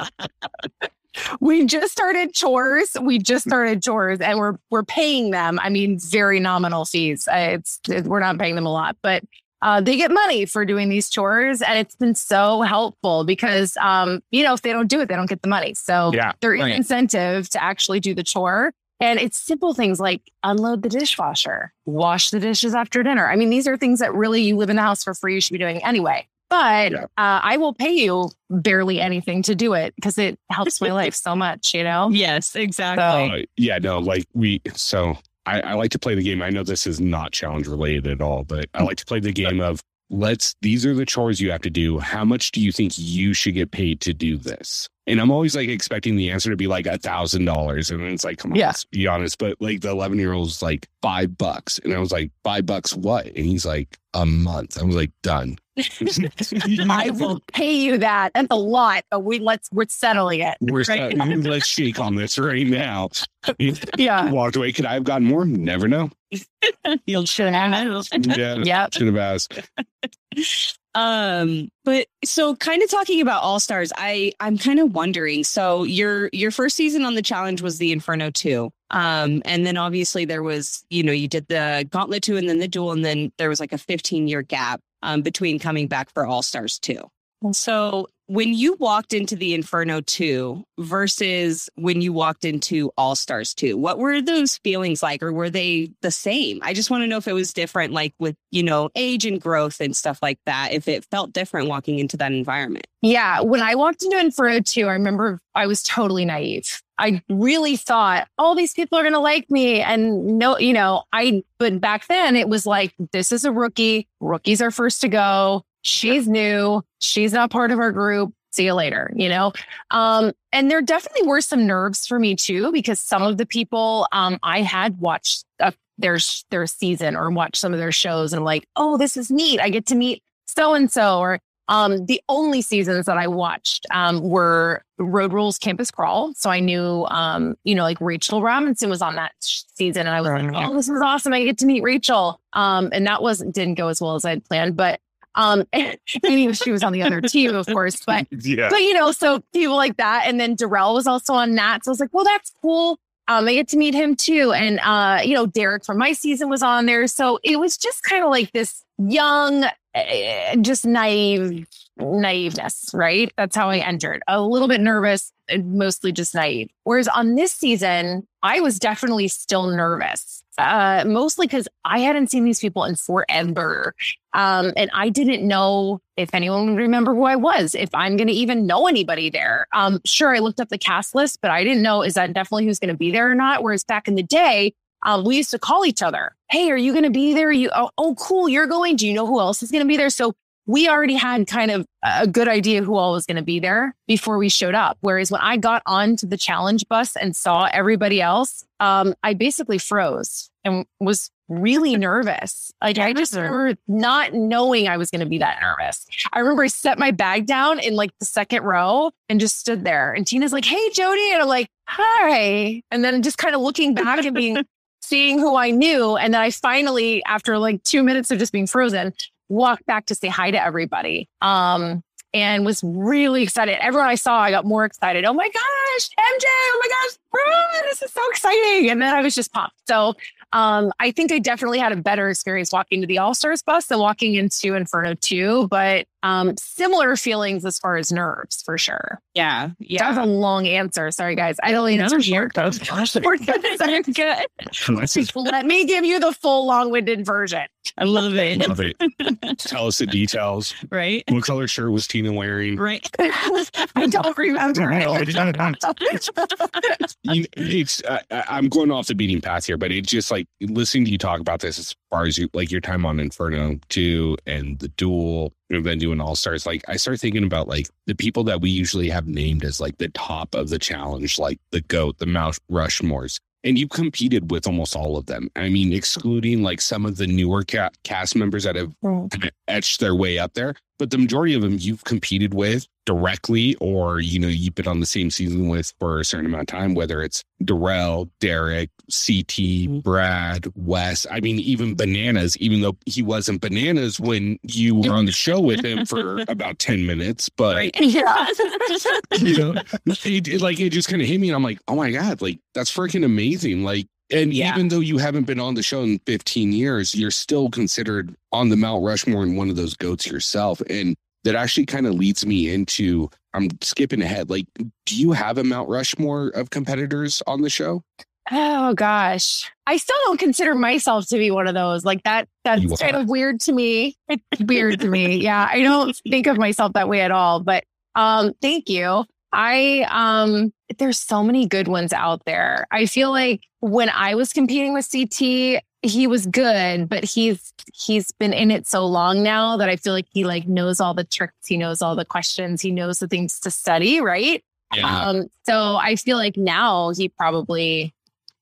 we just started chores. We just started chores, and we're we're paying them. I mean, very nominal fees. Uh, It's it- we're not paying them a lot, but uh, they get money for doing these chores, and it's been so helpful because um, you know if they don't do it, they don't get the money. So Yeah, there is right. incentive to actually do the chore. And it's simple things like unload the dishwasher, wash the dishes after dinner. I mean, these are things that really you live in the house for free. You should be doing anyway. But Yeah. uh, I will pay you barely anything to do it because it helps my life so much, you know? Yes, exactly. Uh, yeah, no, like we. So I, I like to play the game. I know this is not challenge related at all, but I like to play the game of let's. These are the chores you have to do. How much do you think you should get paid to do this? And I'm always like expecting the answer to be like a thousand dollars, and then it's like, come on, Yeah. let's be honest. But like the 11 year old's like five bucks, and I was like, five bucks what? And he's like, a month. I was like, done. I will pay you that. That's a lot, but we let's we're settling it. We're Right. set- let's shake on this right now. Yeah. Walked away. Could I have gotten more? Never know. You'll should have. asked. Yeah. Yep. Should have asked. Um, but so kind of talking about All Stars, I I'm kind of wondering. So your your first season on the challenge was the Inferno 2. Um, and then obviously there was, you know, you did the Gauntlet 2 and then the duel, and then there was like a 15 year gap um between coming back for All Stars 2. So when you walked into the Inferno 2 versus when you walked into All Stars 2, what were those feelings like or were they the same? I just want to know if it was different, like with, you know, age and growth and stuff like that, if it felt different walking into that environment. Yeah. When I walked into Inferno 2, I remember I was totally naive. I really thought all these people are going to like me. And no, you know, I, but back then it was like, this is a rookie. Rookies are first to go. She's new. She's not part of our group. See you later, you know? Um, and there definitely were some nerves for me too, because some of the people um, I had watched uh, their, their season or watched some of their shows and like, oh, this is neat. I get to meet so and so, or um, the only seasons that I watched um, were Road Rules Campus Crawl. So I knew, um, you know, like Rachel Robinson was on that season, and I was like, "Oh, this is awesome! I get to meet Rachel." Um, and that wasn't didn't go as well as I had planned, but um, she was on the other team, of course. But Yeah. but you know, so people like that, and then Darrell was also on that. So I was like, well, that's cool. Um, I get to meet him too, and uh, you know, Derek from my season was on there. So it was just kind of like this young, just naive naiveness, right? That's how I entered. A little bit nervous, and mostly just naive. Whereas on this season, I was definitely still nervous, uh, mostly because I hadn't seen these people in forever. Um, and I didn't know if anyone would remember who I was, if I'm going to even know anybody there. Um, sure, I looked up the cast list, but I didn't know is that definitely who's going to be there or not. Whereas back in the day, um, we used to call each other, "Hey, are you going to be there? You oh, oh, cool, you're going. Do you know who else is going to be there?" So we already had kind of a good idea who all was going to be there before we showed up. Whereas when I got onto the challenge bus and saw everybody else, um, I basically froze and was really nervous. Like I just remember not knowing I was going to be that nervous. I remember I set my bag down in like the second row and just stood there. And Tina's like, "Hey, Jodi," and I'm like, "Hi," and then just kind of looking back and being. Seeing who I knew. And then I finally, after like two minutes of just being frozen, walked back to say hi to everybody. Um, and was really excited. Everyone I saw, I got more excited. Oh my gosh, MJ! Oh my gosh, bro, this is so exciting! And then I was just pumped. So um, I think I definitely had a better experience walking to the All Stars bus than walking into Inferno 2, but um, similar feelings as far as nerves for sure. Yeah. That Yeah. was a long answer. Sorry, guys. I don't know. short. That was fantastic. Short answers are good. Let me give you the full long-winded version. I love it. Love it. Tell us the details. right. What color shirt was Tina wearing? Right. I don't remember. you, it's uh, I- I'm going off the beating path here, but it's just like listening to you talk about this as far as you like your time on Inferno 2 and the duel and then doing all stars. Like I start thinking about like the people that we usually have named as like the top of the challenge, like the GOAT, the Mount Rushmores. And you competed with almost all of them. I mean, excluding like some of the newer ca- cast members that have kind of etched their way up there. But the majority of them you've competed with directly, or you know, you've been on the same season with for a certain amount of time, whether it's Darrell, Derek, CT, mm-hmm. Brad, Wes. I mean, even Bananas, even though he wasn't Bananas when you were on the show with him for about 10 minutes, but Right. Yeah. you know, it, it- like it just kind of hit me, and I'm like, oh my god, like that's freaking amazing. Like, and Yeah. even though you haven't been on the show in 15 years, you're still considered on the Mount Rushmore and one of those goats yourself. And that actually kind of leads me into I'm skipping ahead. Like, do you have a Mount Rushmore of competitors on the show? Oh gosh. I still don't consider myself to be one of those. Like that that's kind of weird to me. It's weird to me. Yeah. I don't think of myself that way at all. But um thank you. I um there's so many good ones out there. I feel like when I was competing with CT, he was good, but he's he's been in it so long now that I feel like he like knows all the tricks, he knows all the questions, he knows the things to study, right? Um, so I feel like now he probably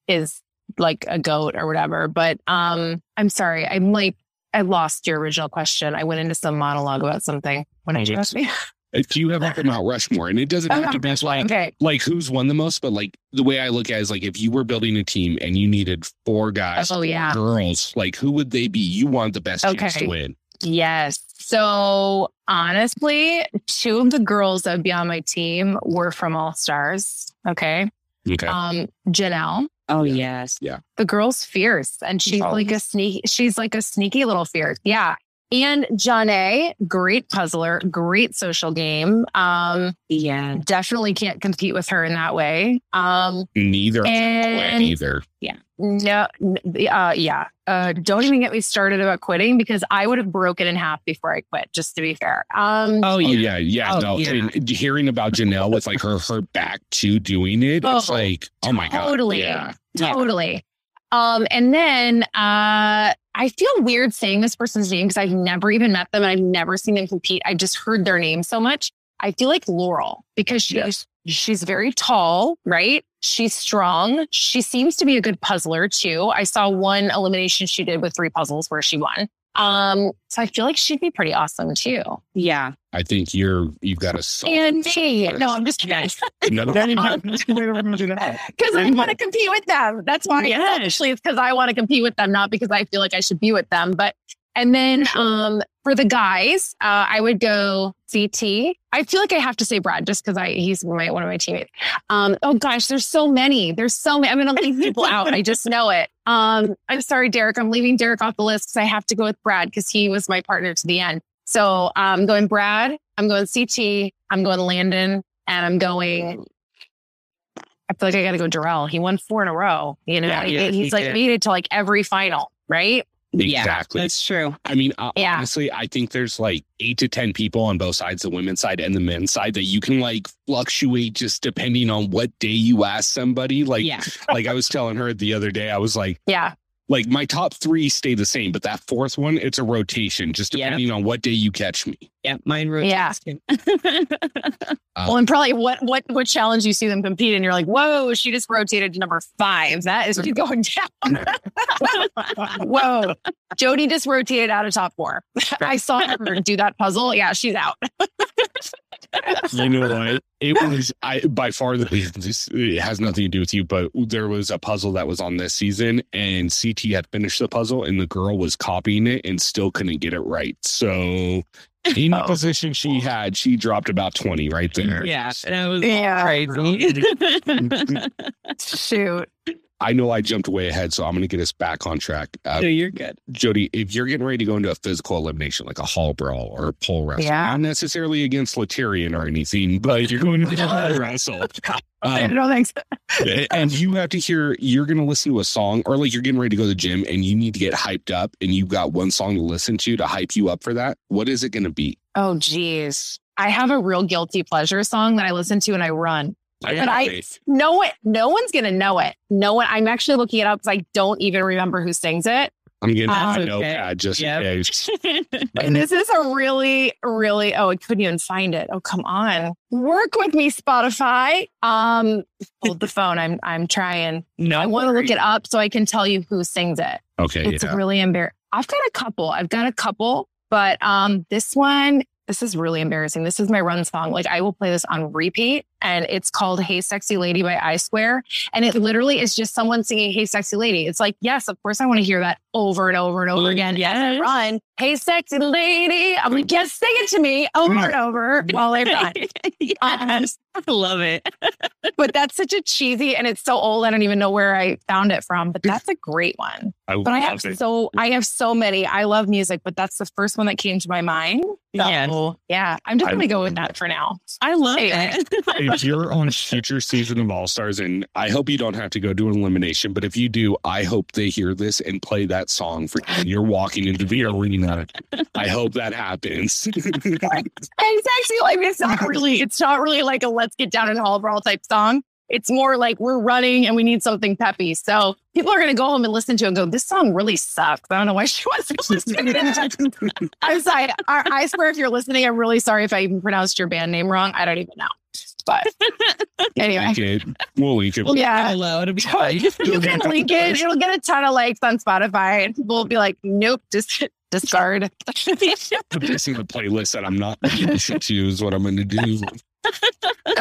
is like a goat or whatever. But um, I'm sorry, I'm like I lost your original question. I went into some monologue about something when I asked me. If you have like a Mount Rushmore, and it doesn't have to be like Okay. like who's won the most, but like the way I look at it is like if you were building a team and you needed four guys, Oh yeah. girls, like who would they be? You want the best chance to win. Yes. So honestly, two of the girls that would be on my team were from All Stars. Okay. Okay. Um, Janelle. oh yes. Yeah. The girl's fierce and she's Oh. like a sneaky, she's like a sneaky little fierce. Yeah. And Janae, great puzzler, great social game. Um, Yeah. definitely can't compete with her in that way. Um, Neither plan and either. Yeah. No, uh, yeah. Uh, don't even get me started about quitting because I would have broken in half before I quit, just to be fair. Um, Oh Oh yeah. yeah, yeah. Oh, no, yeah. And hearing about Janelle with like her her back to doing it, it's Oh, like, oh my god, totally. yeah. Yeah. Totally. Um, and then uh I feel weird saying this person's name because I've never even met them and I've never seen them compete. I just heard their name so much. I feel like Laurel because she's Yes. she's very tall, right? She's strong. She seems to be a good puzzler too. I saw one elimination she did with three puzzles where she won. Um, so I feel like she'd be pretty awesome too. Yeah. I think you're you've got a solid. And me. No, I'm just kidding. No, no, Because I want to compete with them. That's why. Yes. Actually, it's because I want to compete with them, not because I feel like I should be with them. But and then um, for the guys, uh, I would go CT. I feel like I have to say Brad just because I he's my one of my teammates. Um, oh gosh, there's so many. There's so many. I'm gonna leave people out. I just know it. Um, I'm sorry, Derek. I'm leaving Derek off the list because I have to go with Brad because he was my partner to the end. So I'm going Brad. I'm going CT. I'm going Landon, and I'm going I feel like I got to go Darrell. He won four in a row. You know, yeah, he's he like did. made it to like every final, right? Yeah. Exactly. That's true. I mean, uh, Yeah. honestly, I think there's like eight to 10 people on both sides, the women's side and the men's side, that you can like fluctuate just depending on what day you ask somebody. Like, yeah. like I was telling her the other day, I was like, Yeah. Like my top three stay the same, but that fourth one, it's a rotation, just Yeah. depending on what day you catch me. Yeah. Mine wrote Yeah. too. Well, and probably what what what challenge you see them compete, and you're like, whoa, she just rotated to number five. That is going down. whoa, Jodi just rotated out of top four. I saw her do that puzzle. Yeah, she's out. You know what? It was I by far the this it has nothing to do with you, but there was a puzzle that was on this season, and CT had finished the puzzle, and the girl was copying it and still couldn't get it right. So in the Oh. position she had, she dropped about twenty right there. yeah. And I was Yeah. crazy. Shoot. I know I jumped way ahead, so I'm going to get us back on track. Uh, no, you're good. Jodi, if you're getting ready to go into a physical elimination like a hall brawl or a pole wrestle, Yeah. not necessarily against Laterian or anything, but you're going to pole wrestle. Um, no thanks. and you have to hear you're going to listen to a song or like you're getting ready to go to the gym and you need to get hyped up and you've got one song to listen to to hype you up for that what is it going to be Oh, geez. I have a real guilty pleasure song that I listen to and I run. I But I- No one, no one's gonna know it. No one. I'm actually looking it up because I don't even remember who sings it. i'm getting Uh, my okay. notepad just in case. And this is a really, really. Oh, I couldn't even find it. Oh, come on. Work with me, Spotify. Um, hold the phone. I'm, I'm trying. no, I want to look it up so I can tell you who sings it. okay It's yeah really embarrassing. I've got a couple. I've got a couple, but um, this one, this is really embarrassing. This is my run song. Like I will play this on repeat, and it's called "Hey Sexy Lady" by I Square, and it literally is just someone singing "Hey Sexy Lady." It's like, yes, of course, I want to hear that over and over and over again. Yes, I run. Hey, sexy lady. I'm like, yes, sing it to me over and over mm. while I run. yes. I love it. but that's such a cheesy, and it's so old. I don't even know where I found it from, but that's a great one. But I have love it. so I have so many. I love music, but that's the first one that came to my mind. Yes. Yeah, I'm just I- gonna go with that for now. I love Anyway. it. if you're on future season of All Stars, and I hope you don't have to go do an elimination, but if you do, I hope they hear this and play that song for you. You're walking into the arena. I hope that happens. It's actually like it's not really, it's not really like a let's get down and hall of brawl type song. It's more like we're running and we need something peppy. So people are gonna go home and listen to it and go, this song really sucks. I don't know why she wants to listen to it. I'm sorry. I, I swear if you're listening, I'm really sorry if I even pronounced your band name wrong. I don't even know. But anyway, Link it. We'll link it. well, yeah. Hello, it'll be fine. You can link it. It'll get a ton of likes on Spotify, and people will be like, "Nope, just discard." I'm missing the playlist that I'm not going to choose what I'm going to do.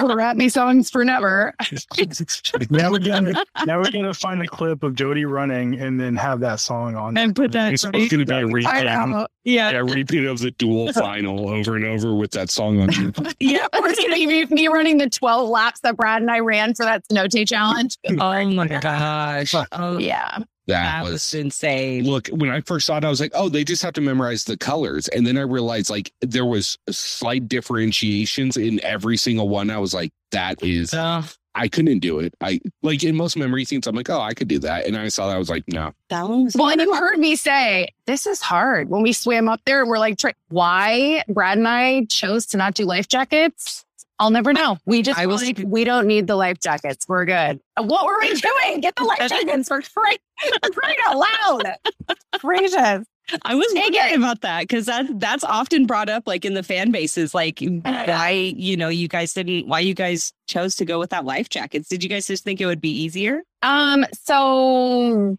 Rap me songs for never. Now we're gonna now we're gonna find a clip of Jodi running and then have that song on. and put that. It's going to be a I repeat, know. Yeah, a repeat of the dual final over and over with that song on it. Yeah, or it's gonna be me running the 12 laps that Brad and I ran for that Cenote challenge. Oh my gosh. Oh, Yeah. That that was was. insane. Look, when I first saw it, I was like, "Oh, they just have to memorize the colors," and then I realized like there was slight differentiations in every single one. I was like, "That is Uh, I couldn't do it. I like in most memory scenes, I'm like, oh, I could do that. And I saw that, I was like, no. that one was Well, and you heard me say, this is hard. When we swam up there and we're like, why Brad and I chose to not do life jackets? I'll never know. We just I were was- like, we don't need the life jackets. We're good. What were we doing? Get the life jackets for crying, for crying out loud. Gracious. I was Take wondering it. about that because that that's often brought up like in the fan bases, like why you know you guys didn't why you guys chose to go with that life jackets. Did you guys just think it would be easier? Um, so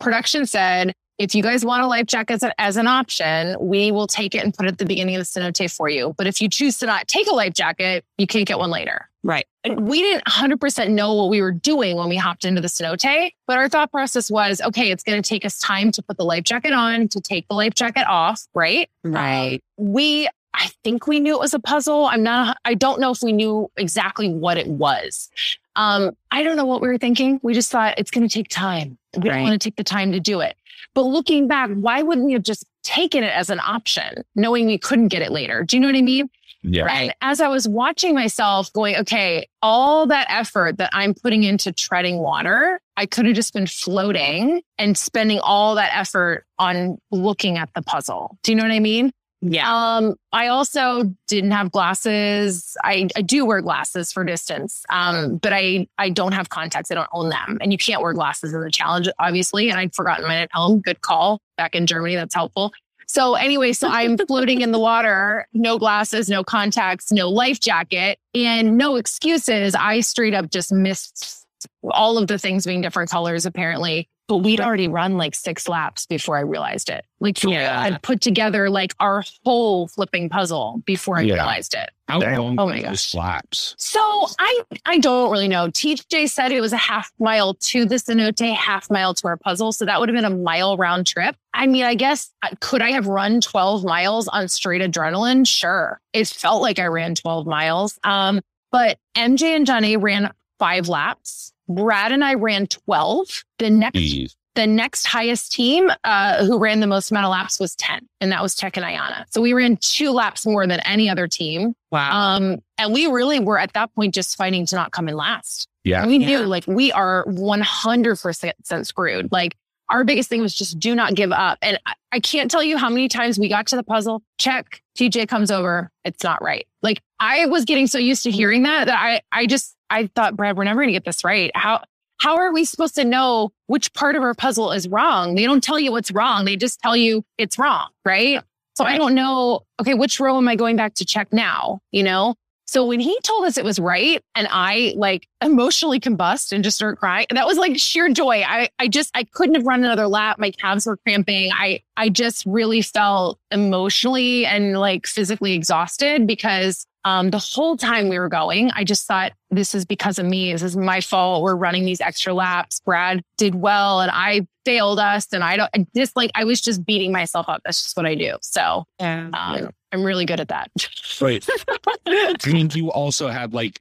production said, if you guys want a life jacket as, as an option, we will take it and put it at the beginning of the cenote for you. But if you choose to not take a life jacket, you can't get one later. Right. And we didn't 100% know what we were doing when we hopped into the cenote, but our thought process was, okay, it's going to take us time to put the life jacket on, to take the life jacket off, right? Right. we I think we knew it was a puzzle. I'm not I don't know if we knew exactly what it was. Um, I don't know what we were thinking. We just thought it's going to take time. We Right. don't want to take the time to do it. But looking back, why wouldn't we have just taken it as an option, knowing we couldn't get it later? Do you know what I mean? Yeah. And as I was watching myself going, okay, all that effort that I'm putting into treading water, I could have just been floating and spending all that effort on looking at the puzzle. Do you know what I mean? Yeah. Um, I also didn't have glasses. I, I do wear glasses for distance. Um, but I I don't have contacts. I don't own them. And you can't wear glasses in the challenge, obviously. And I'd forgotten mine at home. Good call. Back in Germany, that's helpful. So anyway, so I'm floating in the water, no glasses, no contacts, no life jacket, and no excuses. I straight up just missed all of the things being different colors, apparently. But we'd already run like six laps before I realized it. Like Yeah. I'd put together like our whole flipping puzzle before I Yeah. realized it. How Damn. long Oh my were gosh. those slaps? So I I don't really know. TJ said it was a half mile to the cenote, half mile to our puzzle. So that would have been a mile round trip. I mean, I guess uh, could I have run 12 miles on straight adrenaline? Sure. It felt like I ran 12 miles. Um, but MJ and Jonna ran five laps. Brad and I ran 12. The next Jeez. the next highest team uh, who ran the most amount of laps was 10, and that was Tech and Ayanna. So we ran two laps more than any other team. Wow. Um, and we really were at that point just fighting to not come in last. Yeah. We knew like we are 100% screwed. Like our biggest thing was just do not give up. And I, I can't tell you how many times we got to the puzzle, check, TJ comes over, it's not right. Like I was getting so used to hearing that that I, I just, I thought, Brad, we're never going to get this right. How, how are we supposed to know which part of our puzzle is wrong? They don't tell you what's wrong. They just tell you it's wrong. Right. So I don't know, okay, which row am I going back to check now? You know? So when he told us it was right and I like emotionally combust and just start crying, that was like sheer joy. I, I just, I couldn't have run another lap. My calves were cramping. I, I just really felt emotionally and like physically exhausted because um, the whole time we were going, I just thought this is because of me. This is my fault. We're running these extra laps. Brad did well and I failed us. And I don't, I just like, I was just beating myself up. That's just what I do. So yeah. um, I'm really good at that. Right. I mean, you also had like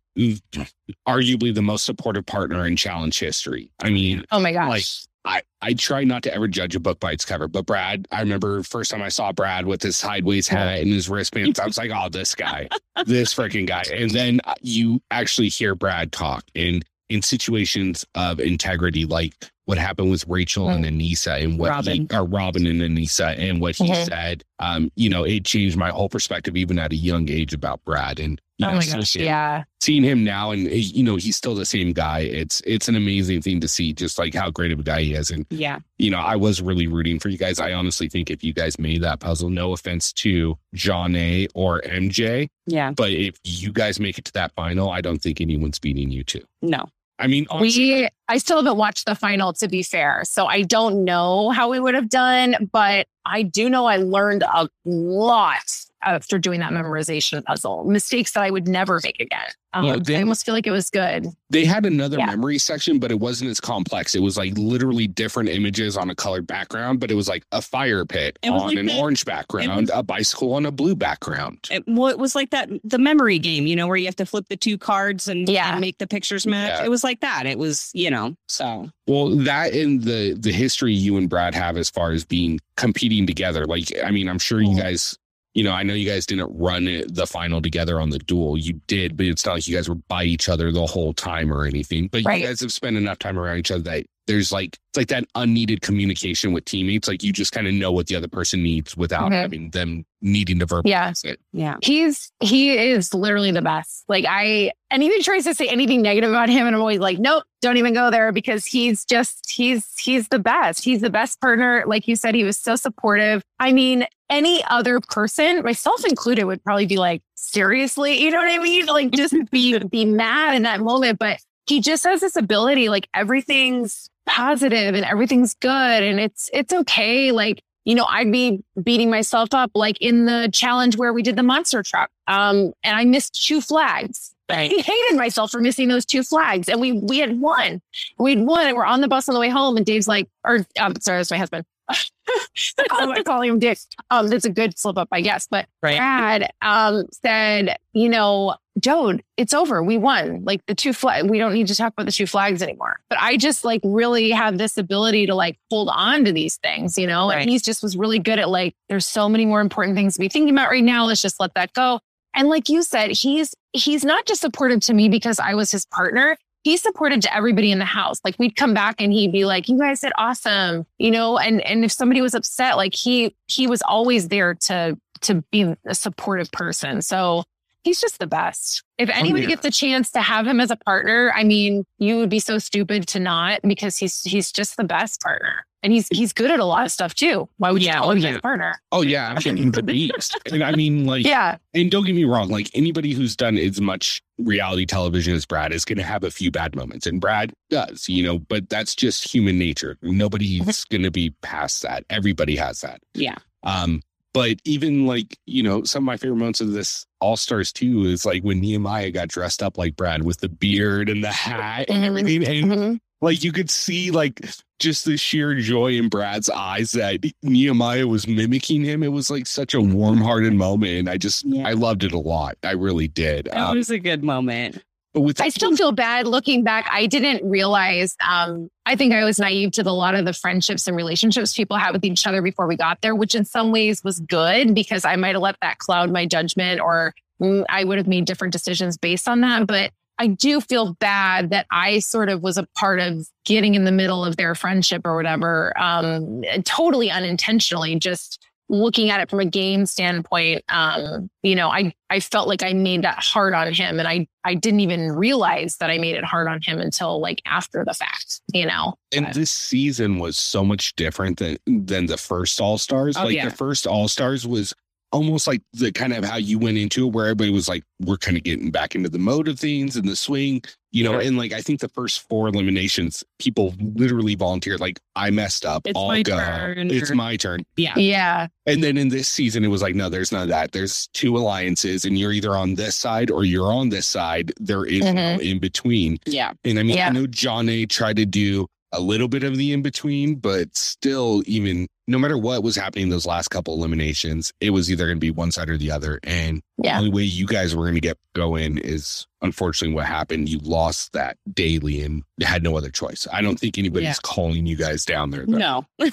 arguably the most supportive partner in challenge history. I mean, Oh my gosh. Like, I, I try not to ever judge a book by its cover, but Brad, I remember first time I saw Brad with his sideways hat and his wristbands, I was like, oh, this guy, this freaking guy. And then uh, you actually hear Brad talk and in situations of integrity, like what happened with Rachel and Aneesa and what Robin. he, or Robin and Aneesa and what he Mhm. said. Um, you know, it changed my whole perspective even at a young age about Brad and you Oh know, my gosh. seeing- Yeah. seeing him now and eh, you know he's still the same guy. It's it's an amazing thing to see just like how great of a guy he is and Yeah. you know, I was really rooting for you guys. I honestly think if you guys made that puzzle, no offense to Jonna or MJ, Yeah. but if you guys make it to that final, I don't think anyone's beating you two. No. I mean, honestly, We, I still haven't watched the final to be fair. So I don't know how we would have done, but I do know I learned a lot after doing that memorization puzzle, mistakes that I would never make again. Um, Yeah, they- I almost feel like it was good. they had another Yeah. memory section, but it wasn't as complex. It was like literally different images on a colored background, but it was like a fire pit It on like an the- orange background, a bicycle on a blue background. It, well, it was like that the memory game, you know, where you have to flip the two cards and, Yeah. and make the pictures match. Yeah. It was like that. It was, you know, so Well, that and the the history you and Brad have as far as being competing together. Like, I mean, I'm sure you Mhm. guys, you know, I know you guys didn't run it, the final together on the duel. You did, but it's not like you guys were by each other the whole time or anything. But Right. you guys have spent enough time around each other that there's like it's like that unneeded communication with teammates. Like you just kind of know what the other person needs without Mhm. having them needing to verbalize Yeah. it. yeah. He's he is literally the best. Like I and even tries to say anything negative about him, and I'm always like, nope, don't even go there because he's just he's he's the best. He's the best partner. Like you said, he was so supportive. I mean, any other person, myself included, would probably be like, seriously, you know what I mean? Like just be be mad in that moment. But he just has this ability, like everything's positive and everything's good and it's it's okay. Like you know, I'd be beating myself up like in the challenge where we did the monster truck. Um, and I missed two flags. I hated myself for missing those two flags. And we we had won. We'd won and we're on the bus on the way home. And Dave's like, or um, sorry, that's my husband. I'm calling him Dick. Um, that's a good slip up, I guess. But Right. Brad um said, you know, Joan, it's over. We won. Like the two flag, we don't need to talk about the two flags anymore. But I just like really have this ability to like hold on to these things, you know. Right. And he's just was really good at like, there's so many more important things to be thinking about right now. Let's just let that go. And like you said, he's he's not just supportive to me because I was his partner. He's supportive to everybody in the house. Like we'd come back and he'd be like, "You guys did awesome," you know. And and if somebody was upset, like he he was always there to to be a supportive person. So he's just the best. If oh, anybody yeah. gets a chance to have him as a partner, I mean, you would be so stupid to not because he's he's just the best partner. And he's he's good at a lot of stuff too. Why would you Yeah, call oh, him yeah. partner? Oh yeah, I'm getting the beast. and I mean, like, Yeah. and don't get me wrong, like anybody who's done as much reality television as Brad is going to have a few bad moments, and Brad does, you know. But that's just human nature. Nobody's going to be past that. Everybody has that. Yeah. Um, but even like you know, some of my favorite moments of this All Stars too is like when Nehemiah got dressed up like Brad with the beard and the hat and Mhm. everything, and Mhm. Like you could see like just the sheer joy in Brad's eyes that Nehemiah was mimicking him. It was like such a warm-hearted moment, and I just Yeah. I loved it a lot. I really did. That Um, was a good moment. but with I still feel bad looking back. I didn't realize. Um, I think I was naive to the, a lot of the friendships and relationships people had with each other before we got there, which in some ways was good because I might have let that cloud my judgment, or mm, I would have made different decisions based on that. But I do feel bad that I sort of was a part of getting in the middle of their friendship or whatever, um, totally unintentionally, just looking at it from a game standpoint, um, you know, I, I felt like I made that hard on him and I, I didn't even realize that I made it hard on him until like after the fact, you know? and But- this season was so much different than than the first All Stars. Oh, like yeah. the first All Stars was almost like the kind of how you went into it, where everybody was like, "We're kind of getting back into the mode of things and the swing." You know, and like I think the first four eliminations, people literally volunteered, like, I messed up. It's I'll my go. turn, It's or- my turn. Yeah. yeah. And then in this season, it was like, no, there's none of that. There's two alliances, and you're either on this side or you're on this side. There is no mm-hmm. in between. Yeah. And I mean, Yeah. I know Jonna tried to do a little bit of the in between, but still, even no matter what was happening those last couple eliminations, it was either going to be one side or the other. And the Yeah. only way you guys were going to get going is unfortunately what happened. You lost that daily and had no other choice. I don't think anybody's Yeah. calling you guys down there. though. No.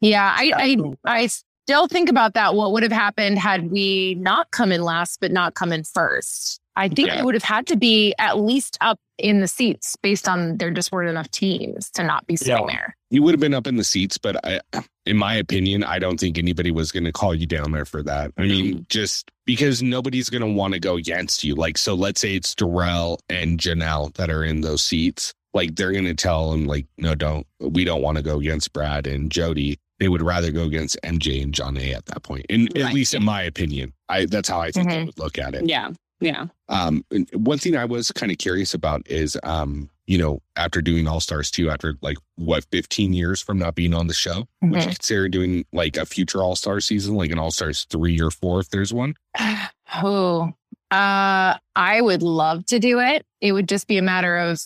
Yeah. I, I, I still think about that. What would have happened had we not come in last, but not come in first? I think Yeah. it would have had to be at least up in the seats based on there just weren't enough teams to not be sitting Yeah. there. You would have been up in the seats, but I, in my opinion, I don't think anybody was going to call you down there for that. I mean, mm-hmm. just because nobody's going to want to go against you. Like, so let's say it's Darrell and Janelle that are in those seats. Like, they're going to tell them, like, no, don't, we don't want to go against Brad and Jodi. They would rather go against MJ and Jonna at that point. And at least in my opinion, I, that's how I think they Mhm. would look at it. Yeah. Yeah. Um, one thing I was kind of curious about is, um, you know, after doing All Stars 2, after like what, 15 years from not being on the show, would you Mhm. consider doing like a future All Star season, like an All Stars 3 or 4 if there's one? Oh, uh, I would love to do it. It would just be a matter of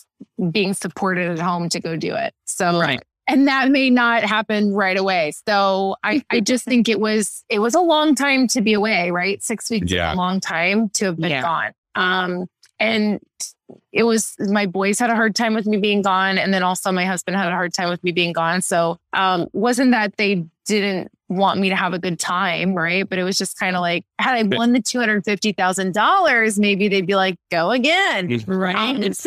being supported at home to go do it. So, Right. And that may not happen right away. So I, I just think it was, it was a long time to be away, right? Six weeks is Yeah. a long time to have been Yeah. gone. Um, and it was my boys had a hard time with me being gone. And then also my husband had a hard time with me being gone. So, um, wasn't that they didn't want me to have a good time, right? But it was just kind of like, had I won the two hundred fifty thousand dollars, maybe they'd be like, "Go again." Right.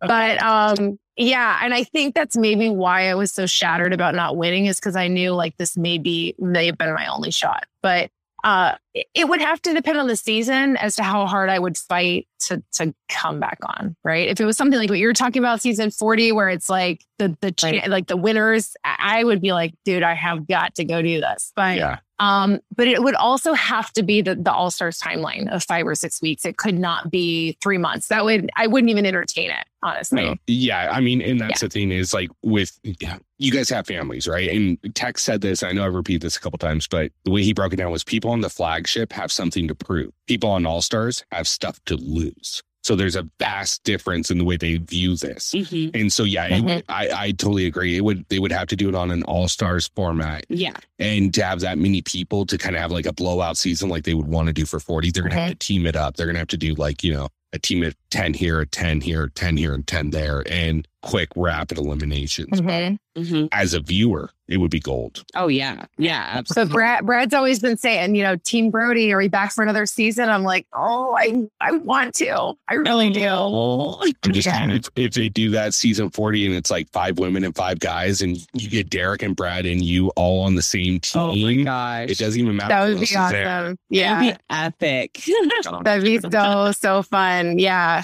but um, yeah, and I think that's maybe why I was so shattered about not winning is because I knew like this may be may have been my only shot. But uh, it, would have to depend on the season as to how hard I would fight to to come back on, right? If it was something like what you're talking about, season forty, where it's like the the Right. like the winners, I I would be like, dude, I have got to go do this. But Yeah. Um, but it would also have to be the, the All Stars timeline of five or six weeks. It could not be three months. That would I wouldn't even entertain it, honestly. No. Yeah. I mean, and that's the thing is like with yeah, you guys have families, right? And Tex said this, I know I've repeated this a couple times, but the way he broke it down was people on the flagship have something to prove. People on All Stars have stuff to lose. So there's a vast difference in the way they view this. Mhm. And so, yeah, it Mhm. would- I, I totally agree. It would they would have to do it on an all stars format, Yeah. and to have that many people to kind of have like a blowout season, like they would want to do for forty, they're gonna have to team it up. They're gonna have to do like you know a team of ten here, a ten here, ten here, and ten there, and quick rapid eliminations. Mhm. Mhm. As a viewer, it would be gold. Oh yeah. Yeah. So Brad Brad's always been saying, you know, Team Brody, are we back for another season? I'm like, oh, I I want to. I really do. I'm just Yeah. if, if they do that season forty and it's like five women and five guys, and you get Derek and Brad and you all on the same team. Oh my gosh. It doesn't even matter. That would be is there. awesome. That'd Yeah. be epic. That'd be so, so fun. Yeah.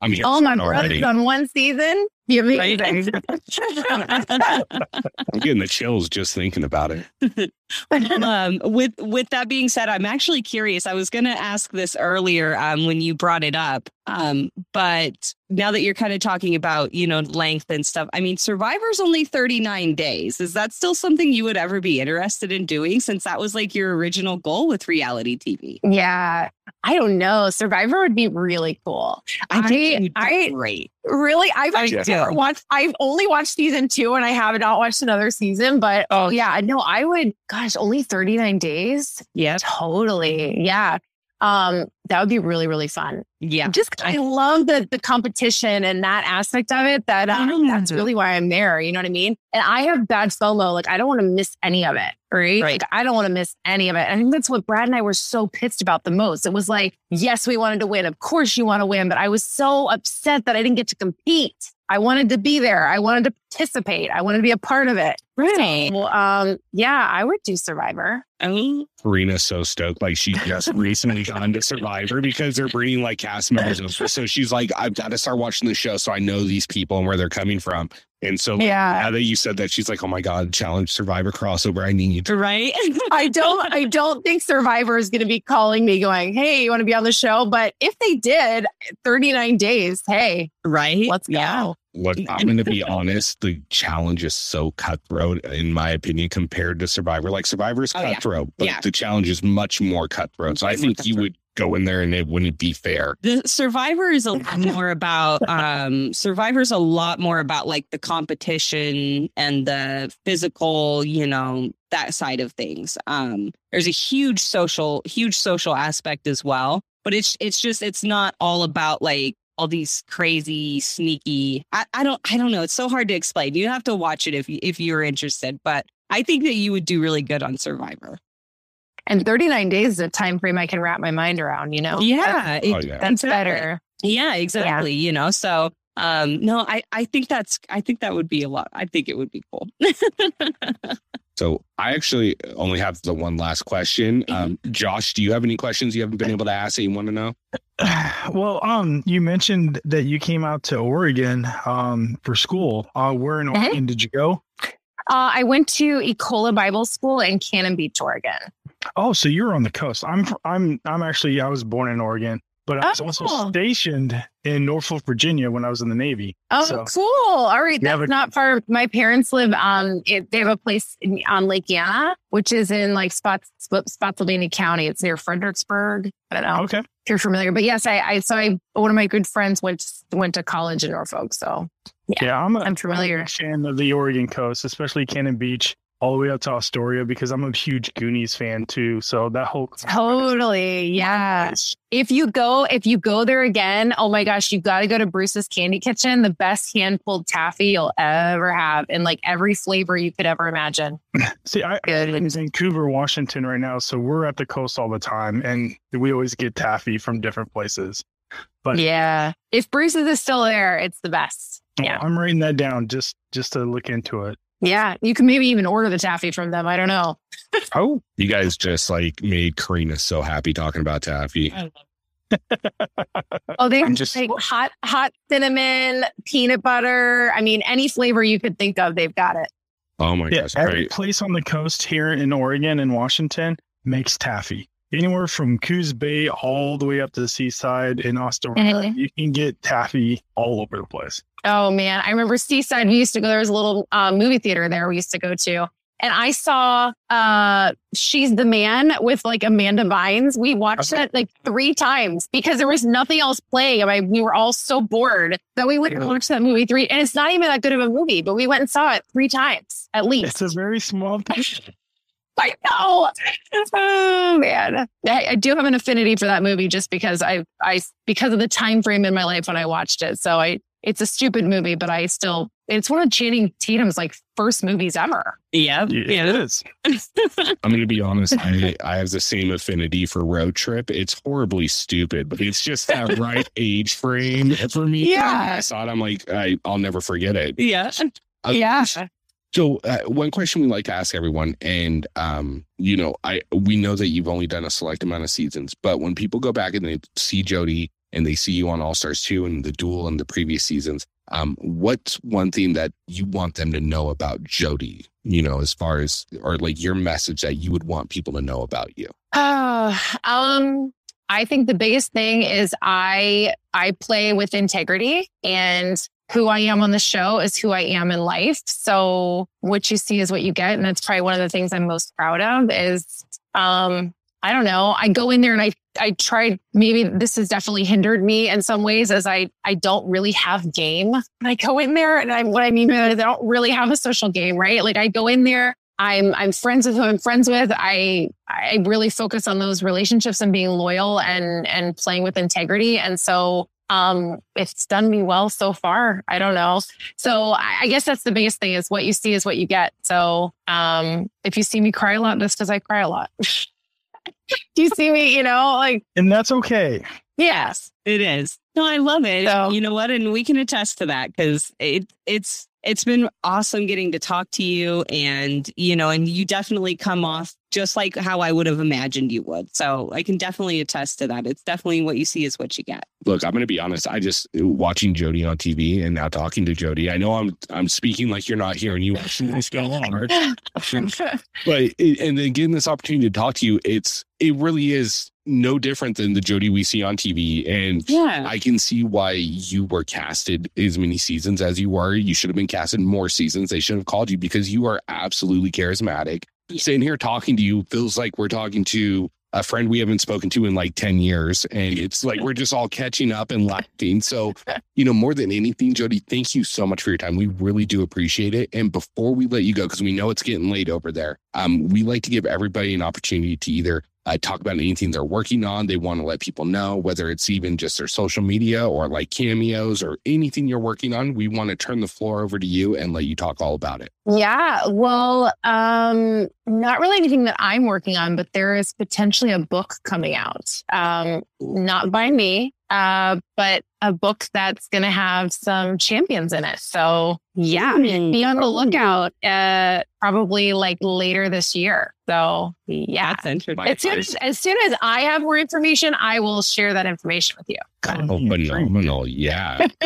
I'm here All my it already. brothers on one season. Be amazing. I'm getting the chills just thinking about it. um, with with that being said, I'm actually curious. I was going to ask this earlier um, when you brought it up, um, but now that you're kind of talking about you know length and stuff, I mean, Survivor's only 39 days. Is that still something you would ever be interested in doing? Since that was like your original goal with reality TV. yeah. I don't know. Survivor would be really cool. I, think I, great. really, I've I do. never watched, I've only watched season two and I have not watched another season, but oh yeah, no, I would, gosh, only 39 days. Yeah, Totally. Yeah. Um, that would be really, really fun. yeah. Just I love the the competition and that aspect of it. That um, that's really why I'm there. You know what I mean? And I have bad solo Like I don't want to miss any of it. Right? Right. Like I don't want to miss any of it. I think that's what Brad and I were so pissed about the most. It was like, yes, we wanted to win. Of course you want to win, but I was so upset that I didn't get to compete. I wanted to be there. I wanted to participate. I wanted to be a part of it. Right. Well, um, yeah, I would do Survivor. Oh, Corrina's so stoked, like she just recently got to Survivor because they're bringing like cast members over. So she's like, I've got to start watching the show so I know these people and where they're coming from. And so Yeah. now that you said that, she's like, oh my God, challenge Survivor crossover. I need. you." right. I don't I don't think Survivor is going to be calling me going, "Hey, you want to be on the show?" But if they did, 39 days, hey, right. let's go. Yeah. Look, I'm going to be honest. The challenge is so cutthroat, in my opinion, compared to Survivor. Like Survivor is Oh, yeah. cutthroat, but Yeah. the challenge is much more cutthroat. So I Much more think you would go in there and it wouldn't be fair. the survivor is a lot more about um survivor's a lot more about like the competition and the physical you know that side of things. Um there's a huge social huge social aspect as well but it's it's just it's not all about like all these crazy sneaky I, I don't i don't know. It's so hard to explain. You have to watch it if you if you're interested but i think that you would do really good on survivor And 39 days is a time frame I can wrap my mind around, you know? Yeah. Oh, yeah. That's exactly. better. Yeah, exactly. You know, so um no, I I think that's I think that would be a lot. I think it would be cool. So I actually only have the one last question. Um, Josh, do you have any questions you haven't been able to ask that you want to know? Well, um, you mentioned that you came out to Oregon um for school. Uh, where in Mhm. Oregon did you go? Uh, I went to Ecola Bible School in Cannon Beach, Oregon. Oh, so you're on the coast. I'm I'm I'm actually I was born in Oregon, but I was also Oh. stationed in Norfolk, Virginia when I was in the Navy. Oh, So- cool. All right. That's a- not far. My parents live on, it, they have a place in, on Lake Anna, which is in like Spots, Sp- Spotsylvania County. It's near Fredericksburg. I don't know Okay. if you're familiar, but yes, I, I, so I, one of my good friends went, went to college in Norfolk. So Yeah, Yeah, I'm a I'm familiar. big fan of the Oregon coast, especially Cannon Beach, all the way up to Astoria, because I'm a huge Goonies fan too. So that whole totally. Yeah. If you go, if you go there again, oh my gosh, you got to go to Bruce's Candy Kitchen, the best hand pulled taffy you'll ever have in like every flavor you could ever imagine. See, I, Good. I'm in Vancouver, Washington right now, so we're at the coast all the time, and we always get taffy from different places. But Yeah. If Bruce's is still there, it's the best. Oh, yeah. I'm writing that down just just to look into it. Yeah. You can maybe even order the taffy from them. I don't know. Oh, You guys just like made Corrina so happy talking about taffy. Oh, they I'm have just- like hot, hot cinnamon, peanut butter. I mean, any flavor you could think of, they've got it. Oh my yeah. gosh, Every great. place on the coast here in Oregon and Washington makes taffy. Anywhere from Coos Bay all the way up to the seaside in Astoria, Mhm. you can get taffy all over the place. Oh man, I remember Seaside. We used to go. There was a little uh, movie theater there. We used to go to, and I saw uh, "She's the Man" with like Amanda Bynes. We watched Okay. that like three times because there was nothing else playing. I, we were all so bored that we went and watched that movie three. And it's not even that good of a movie, but we went and saw it three times at least. It's a very small town. I know. Oh man, I, I do have an affinity for that movie just because I, I, because of the time frame in my life when I watched it. So I, it's a stupid movie, but I still, it's one of Channing Tatum's like first movies ever. Yeah. It Yeah. is. I'm going to be honest. I, I have the same affinity for Road Trip. It's horribly stupid, but it's just that right age frame for me. Yeah. I saw it. I'm like, I, I'll never forget it. Yeah. Uh, Yeah. So uh, one question we like to ask everyone, and um, you know, I we know that you've only done a select amount of seasons, but when people go back and they see Jodi and they see you on All Stars two and the Duel and the previous seasons, um, what's one thing that you want them to know about Jodi? You know, as far as or like your message that you would want people to know about you. Uh, um, I think the biggest thing is I I play with integrity and who I am on the show is who I am in life. So what you see is what you get. And that's probably one of the things I'm most proud of is um I don't know. I go in there and I I tried maybe this has definitely hindered me in some ways as I I don't really have game. I go in there and I what I mean by that is I don't really have a social game, right? Like I go in there I'm I'm friends with who I'm friends with. I I really focus on those relationships and being loyal and and playing with integrity. And so um it's done me well so far. I don't know. So I, I guess that's the biggest thing is what you see is what you get. So um if you see me cry a lot, that's because I cry a lot. Do you see me, you know, like And that's okay. yes. It is. No, I love it. So- you know what? And we can attest to that because it it's it's been awesome getting to talk to you and you know, and you definitely come off just like how I would have imagined you would. So I can definitely attest to that. It's definitely what you see is what you get. Look, I'm going to be honest. I just watching Jodi on TV and now talking to Jodi. I know I'm I'm speaking like you're not here and you actually what's going on. but and then getting this opportunity to talk to you, it's it really is no different than the Jodi we see on TV. And Yeah. I can see why you were casted as many seasons as you were. You should have been casted more seasons. They should have called you because you are absolutely charismatic. Yeah. Sitting here talking to you feels like we're talking to a friend we haven't spoken to in like 10 years. And it's like we're just all catching up and laughing. So, you know, more than anything, Jodi, thank you so much for your time. We really do appreciate it. And before we let you go, because we know it's getting late over there, um, we like to give everybody an opportunity to either uh, talk about anything they're working on. They want to let people know, whether it's even just their social media or like cameos or anything you're working on. We want to turn the floor over to you and let you talk all about it. Yeah, well, um, not really anything that I'm working on, but there is potentially a book coming out. Um, not by me, uh, but a book that's going to have some champions in it. So yeah, be on the lookout. Uh, probably like later this year. So yeah, That's interesting. As soon as, as soon as I have more information, I will share that information with you. Oh, phenomenal. Yeah.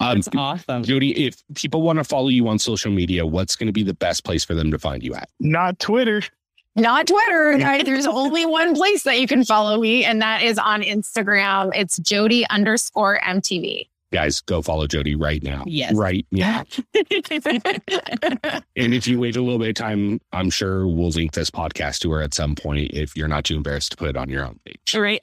Um, That's awesome. Jodi, if people want to follow you on social media, what's going to be the best place for them to find you at? Not Twitter. Not Twitter. I- There's only one place that you can follow me, and that is on Instagram. It's Jodi underscore MTV. Guys, go follow Jodi right now. Yes. Right. Yeah. And if you wait a little bit of time, I'm sure we'll link this podcast to her at some point if you're not too embarrassed to put it on your own page. right.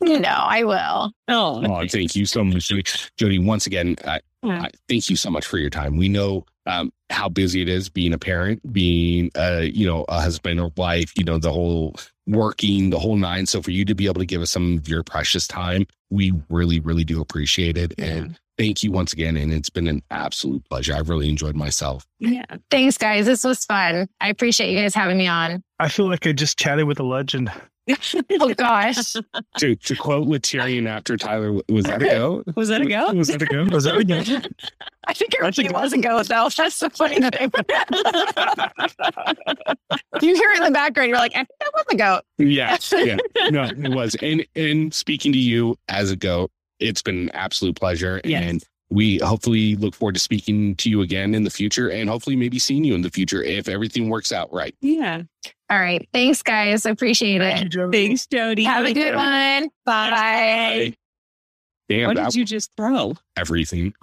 no, I will. oh, Oh, thank you so much, Jodi. Jodi, once again, I, Yeah. I thank you so much for your time. We know um, how busy it is being a parent, being, a you know, a husband or wife, you know, the whole working, the whole nine. So for you to be able to give us some of your precious time, we really, really do appreciate it. And thank you once again. And it's been an absolute pleasure. I've really enjoyed myself. yeah. Thanks, guys. This was fun. I appreciate you guys having me on. I feel like I just chatted with a legend. Oh, gosh. To, to quote with Tyrion after Tyler, was that a go? Was that a go? Was that a go? Was that a go? I think it That's really was a go, though. That's the funny thing. you hear it in the background, you're like, I think that was a goat. Yeah. Yeah. No, it was. And and speaking to you as a goat, it's been an absolute pleasure. Yes. And we hopefully look forward to speaking to you again in the future and hopefully maybe seeing you in the future if everything works out right. Yeah. All right. Thanks, guys. Appreciate Thank you, it. Jodi. Thanks, Jodi. Have a good one. Bye. Bye. Damn, What that did you just throw? everything.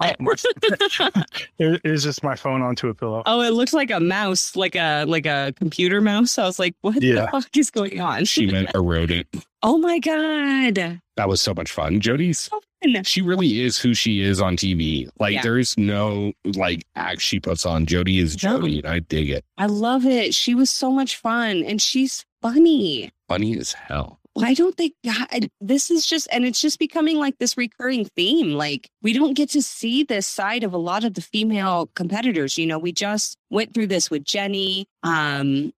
It, it was just my phone onto a pillow. Oh, it looks like a mouse, like a like a computer mouse. I was like, what the fuck is going on? She meant erodent. oh my god. That was so much fun. Jodi's So fun. She really is who she is on TV. Like Yeah. there's no like act she puts on. Jodi is. Jodi, and I dig it. I love it. She was so much fun and she's funny. Funny as hell. Why don't they? God, this is just, and it's just becoming like this recurring theme. Like, we don't get to see this side of a lot of the female competitors. You know, we just went through this with Jenny. Um,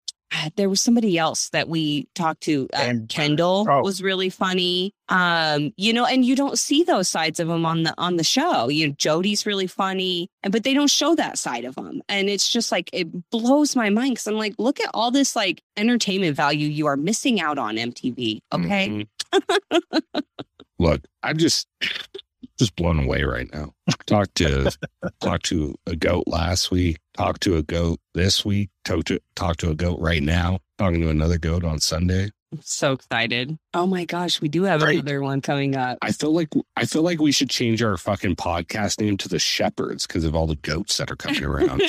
there was somebody else that we talked to. Uh, And- Kendal oh. was really funny. Um, you know, and you don't see those sides of them on the on the show. You know, Jodi's really funny, and but they don't show that side of them, and it's just like it blows my mind because I'm like, look at all this like entertainment value you are missing out on MTV. Okay, Mhm. Look, I'm just just blown away right now. Talked to talked to a goat last week. Talked to a goat this week. Talked to talked to a goat right now. Talking to another goat on Sunday. I'm so excited. Oh my gosh, we do have Right. another one coming up. I feel like I feel like we should change our fucking podcast name to the Shepherds because of all the goats that are coming around.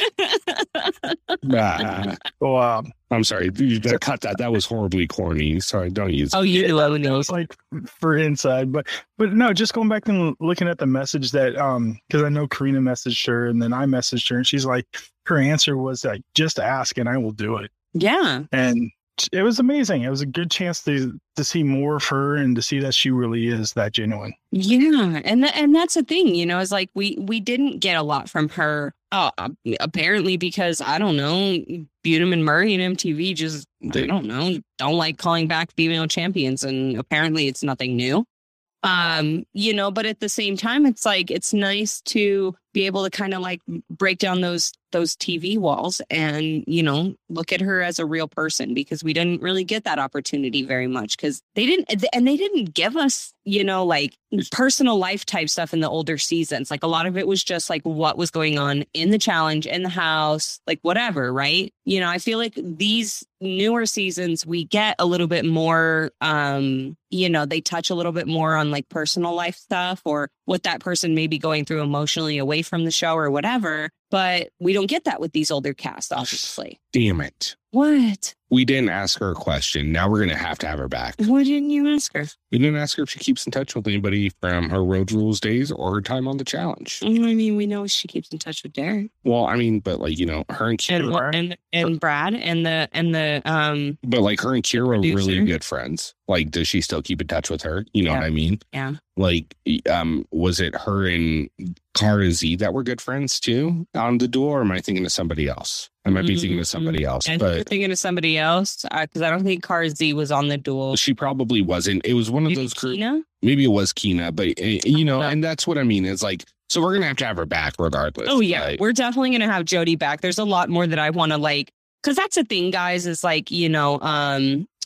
Ah, So, um, I'm sorry, you gotta cut that. That was horribly corny. Sorry, don't use. oh, you love it those. was like for inside, but but no, just going back and looking at the message that um because I know Corrina messaged her and then I messaged her and she's like her answer was like just ask and I will do it Yeah, and it was amazing. It was a good chance to to see more of her and to see that she really is that genuine. yeah, and th- and that's the thing, you know, is like we we didn't get a lot from her. Oh, apparently because I don't know, Bunim and Murray and MTV just I They- don't know, don't like calling back female champions, and apparently it's nothing new. Um, you know, but at the same time, it's like it's nice to be able to kind of like break down those those TV walls and you know look at her as a real person because we didn't really get that opportunity very much because they didn't and they didn't give us you know like personal life type stuff in the older seasons. Like a lot of it was just like what was going on in the challenge in the house like whatever right? You know i feel like these newer seasons we get a little bit more um you know they touch a little bit more on like personal life stuff or what that person may be going through emotionally away from the show or whatever but we don't get that with these older casts, obviously. Damn it. What? We didn't ask her a question. Now we're going to have to have her back. Why didn't you ask her? We didn't ask her if she keeps in touch with anybody from her Road Rules days or her time on the challenge. I mean, we know she keeps in touch with Derek Well, I mean, but like, you know, her and and Kira, and, and Brad and the and the um but like her and Kira are really good friends. Like, does she still keep in touch with her? You know Yeah. what I mean? yeah. Like, um, was it her and Z that were good friends too on the duel, or am I thinking of somebody else? I might be thinking of somebody else, And you're but thinking of somebody else because I don't think Car Z was on the duel. she probably wasn't. It was one of Maybe those group. Tina? Maybe it was Kina, but uh, you know, know. and that's what I mean. It's like, so we're gonna have to have her back regardless. Oh yeah, Like, we're definitely gonna have Jodi back. There's a lot more that I want to like because that's the thing, guys. Is like you know, um,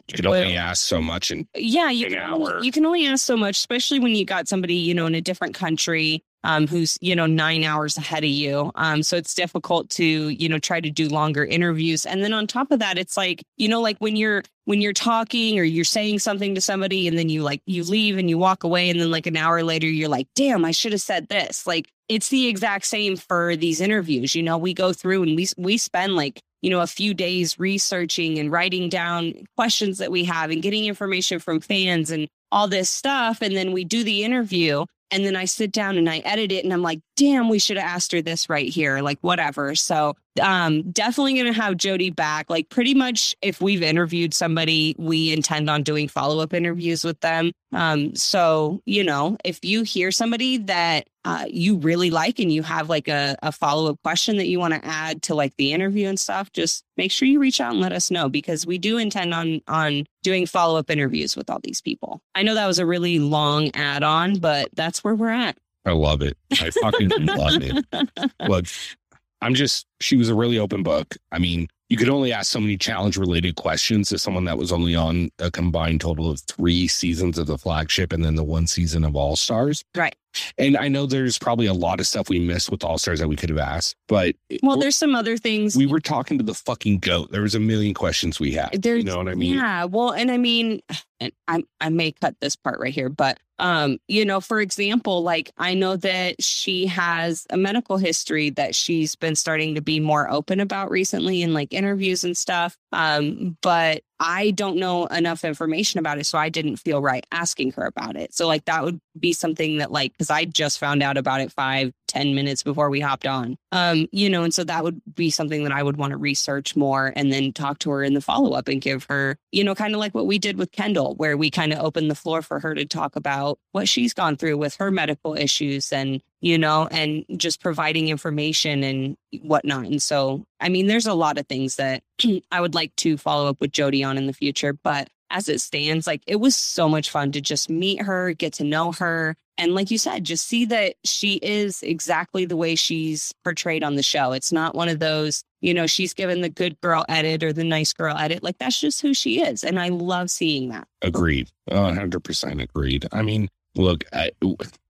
you can only well- ask so much, and yeah, you An can hour. you can only ask so much, especially when you got somebody you know in a different country. Um, who's you know nine hours ahead of you. Um so it's difficult to you know try to do longer interviews. And then on top of that it's like you know like when you're when you're talking or you're saying something to somebody and then you like you leave and you walk away and then like an hour later you're like damn i should have said this. Like it's the exact same for these interviews you know? We go through and we we spend like you know a few days researching and writing down questions that we have and getting information from fans and all this stuff. And then we do the interview and then I sit down and I edit it and I'm like, damn, we should have asked her this right here, like whatever. So um definitely gonna have Jodi back. Like pretty much if we've interviewed somebody, we intend on doing follow-up interviews with them. Um, so you know, if you hear somebody that uh, you really like and you have like a, a follow-up question that you want to add to like the interview and stuff, just make sure you reach out and let us know because we do intend on on doing follow-up interviews with all these people. I know that was a really long add-on, but that's where we're at. I love it. I fucking love it. Look, I'm just, she was a really open book. I mean, you could only ask so many challenge related questions to someone that was only on a combined total of three seasons of the flagship and then the one season of All Stars. Right. And I know there's probably a lot of stuff we missed with All Stars that we could have asked, but Well, there's some other things. we were talking to the fucking goat. There was a million questions we had. There's, you know what I mean? Yeah. Well, and I mean, and I I may cut this part right here, but um, you know, for example, like I know that she has a medical history that she's been starting to be more open about recently in like interviews and stuff. Um, but I don't know enough information about it, so I didn't feel right asking her about it. So like that would be something that like because I just found out about it five, ten minutes before we hopped on. Um, you know, and so that would be something that I would want to research more and then talk to her in the follow up and give her, you know, kind of like what we did with Kendal, where we kind of opened the floor for her to talk about what she's gone through with her medical issues and you know, and just providing information and whatnot. And so, I mean, there's a lot of things that I would like to follow up with Jodi on in the future. But as it stands, like it was so much fun to just meet her, get to know her. And like you said, just see that she is exactly the way she's portrayed on the show. It's not one of those, you know, she's given the good girl edit or the nice girl edit. Like that's just who she is. And I love seeing that. Agreed. Hundred percent agreed. I mean, look, I,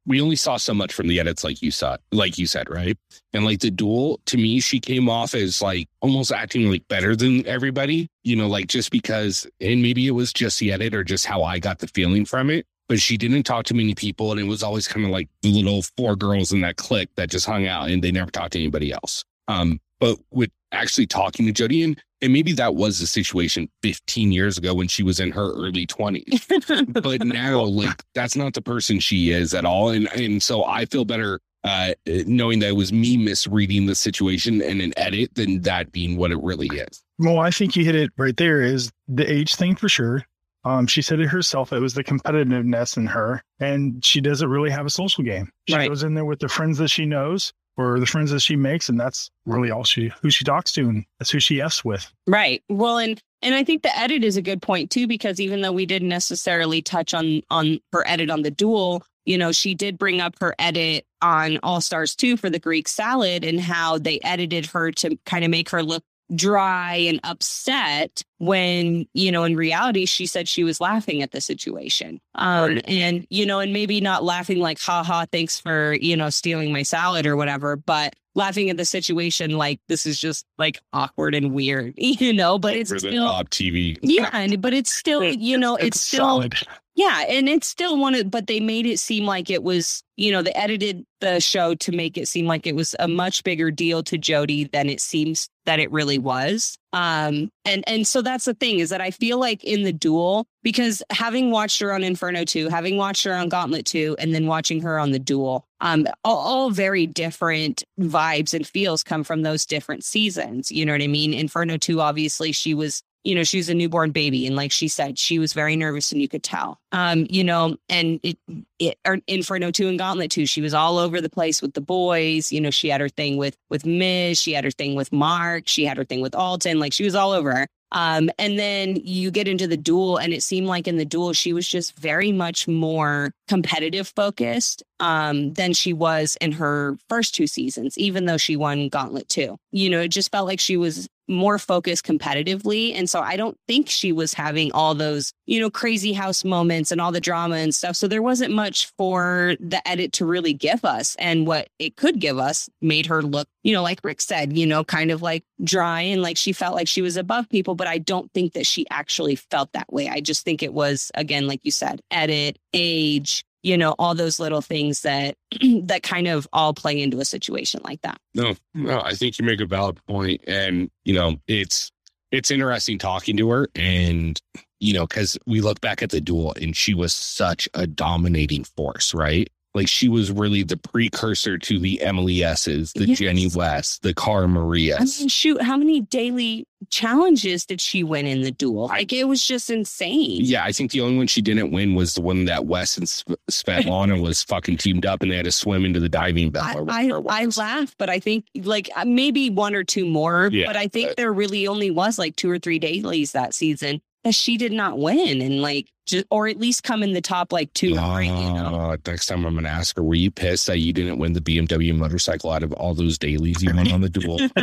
we only saw so much from the edits, like you saw, like you said, right? And like the duel, to me, she came off as like almost acting like better than everybody, you know, like just because, and maybe it was just the edit or just how I got the feeling from it. But she didn't talk to many people, and it was always kind of like the little four girls in that clique that just hung out, and they never talked to anybody else. Um, but with actually talking to Jodi, and, and maybe that was the situation 15 years ago when she was in her early 20s but now like that's not the person she is at all and and so i feel better uh knowing that it was me misreading the situation and an edit than that being what it really is Well, I think you hit it right there is the age thing for sure. Um, she said it herself. It was the competitiveness in her, and she doesn't really have a social game. She Right. goes in there with the friends that she knows or the friends that she makes, and that's really all she who she talks to, and that's who she f's with. Right. Well, and and I think the edit is a good point too, because even though we didn't necessarily touch on on her edit on the duel, you know, she did bring up her edit on All Stars 2 for the Greek salad and how they edited her to kind of make her look dry and upset when, you know, in reality, she said she was laughing at the situation. Um, and, you know, and maybe not laughing like, ha ha, thanks for, you know, stealing my salad or whatever, but laughing at the situation like this is just like awkward and weird, you know, but it's still, TV. yeah, and, but it's still, you know, it's, still, solid. yeah, and it's still one of, but they made it seem like it was, you know, they edited the show to make it seem like it was a much bigger deal to Jodi than it seems that it really was. Um, and and so that's the thing is that I feel like in the duel, because having watched her on Inferno 2, having watched her on Gauntlet 2, and then watching her on the duel, um, all, all very different vibes and feels come from those different seasons. You know what I mean? Inferno 2, obviously, she was you know, she was a newborn baby. And like she said, she was very nervous and you could tell. Um, you know, and it, it or Inferno 2 and Gauntlet 2, she was all over the place with the boys. You know, she had her thing with with Miz, she had her thing with Mark, she had her thing with Alton, like she was all over. Um, and then you get into the duel, and it seemed like in the duel, she was just very much more competitive focused um, than she was in her first two seasons, even though she won Gauntlet 2. You know, it just felt like she was more focused competitively. And so I don't think she was having all those, you know, crazy house moments and all the drama and stuff. So there wasn't much for the edit to really give us. And what it could give us made her look, you know, like Rick said, you know, kind of like dry and like she felt like she was above people. But I don't think that she actually felt that way. I just think it was, again, like you said, edit, age, you know all those little things that that kind of all play into a situation like that No, no, I think you make a valid point, and you know, it's it's interesting talking to her, and you know, because we look back at the duel, and she was such a dominating force, right? Like she was really the precursor to the Emily S's, the Yes. Jenny West, the Cara Marias. i mean shoot how many daily challenges did she win in the duel like it was just insane yeah, I think the only one she didn't win was the one that Wes and Sv- Svetlana was fucking teamed up, and they had to swim into the diving bell. I, I, I laugh, but I think like uh, maybe one or two more. Yeah, but I think but- there really only was like two or three dailies that season she did not win, and like just or at least come in the top like two or three. You know? Uh, next time I'm going to ask her, were you pissed that you didn't win the BMW motorcycle out of all those dailies you won on the duel?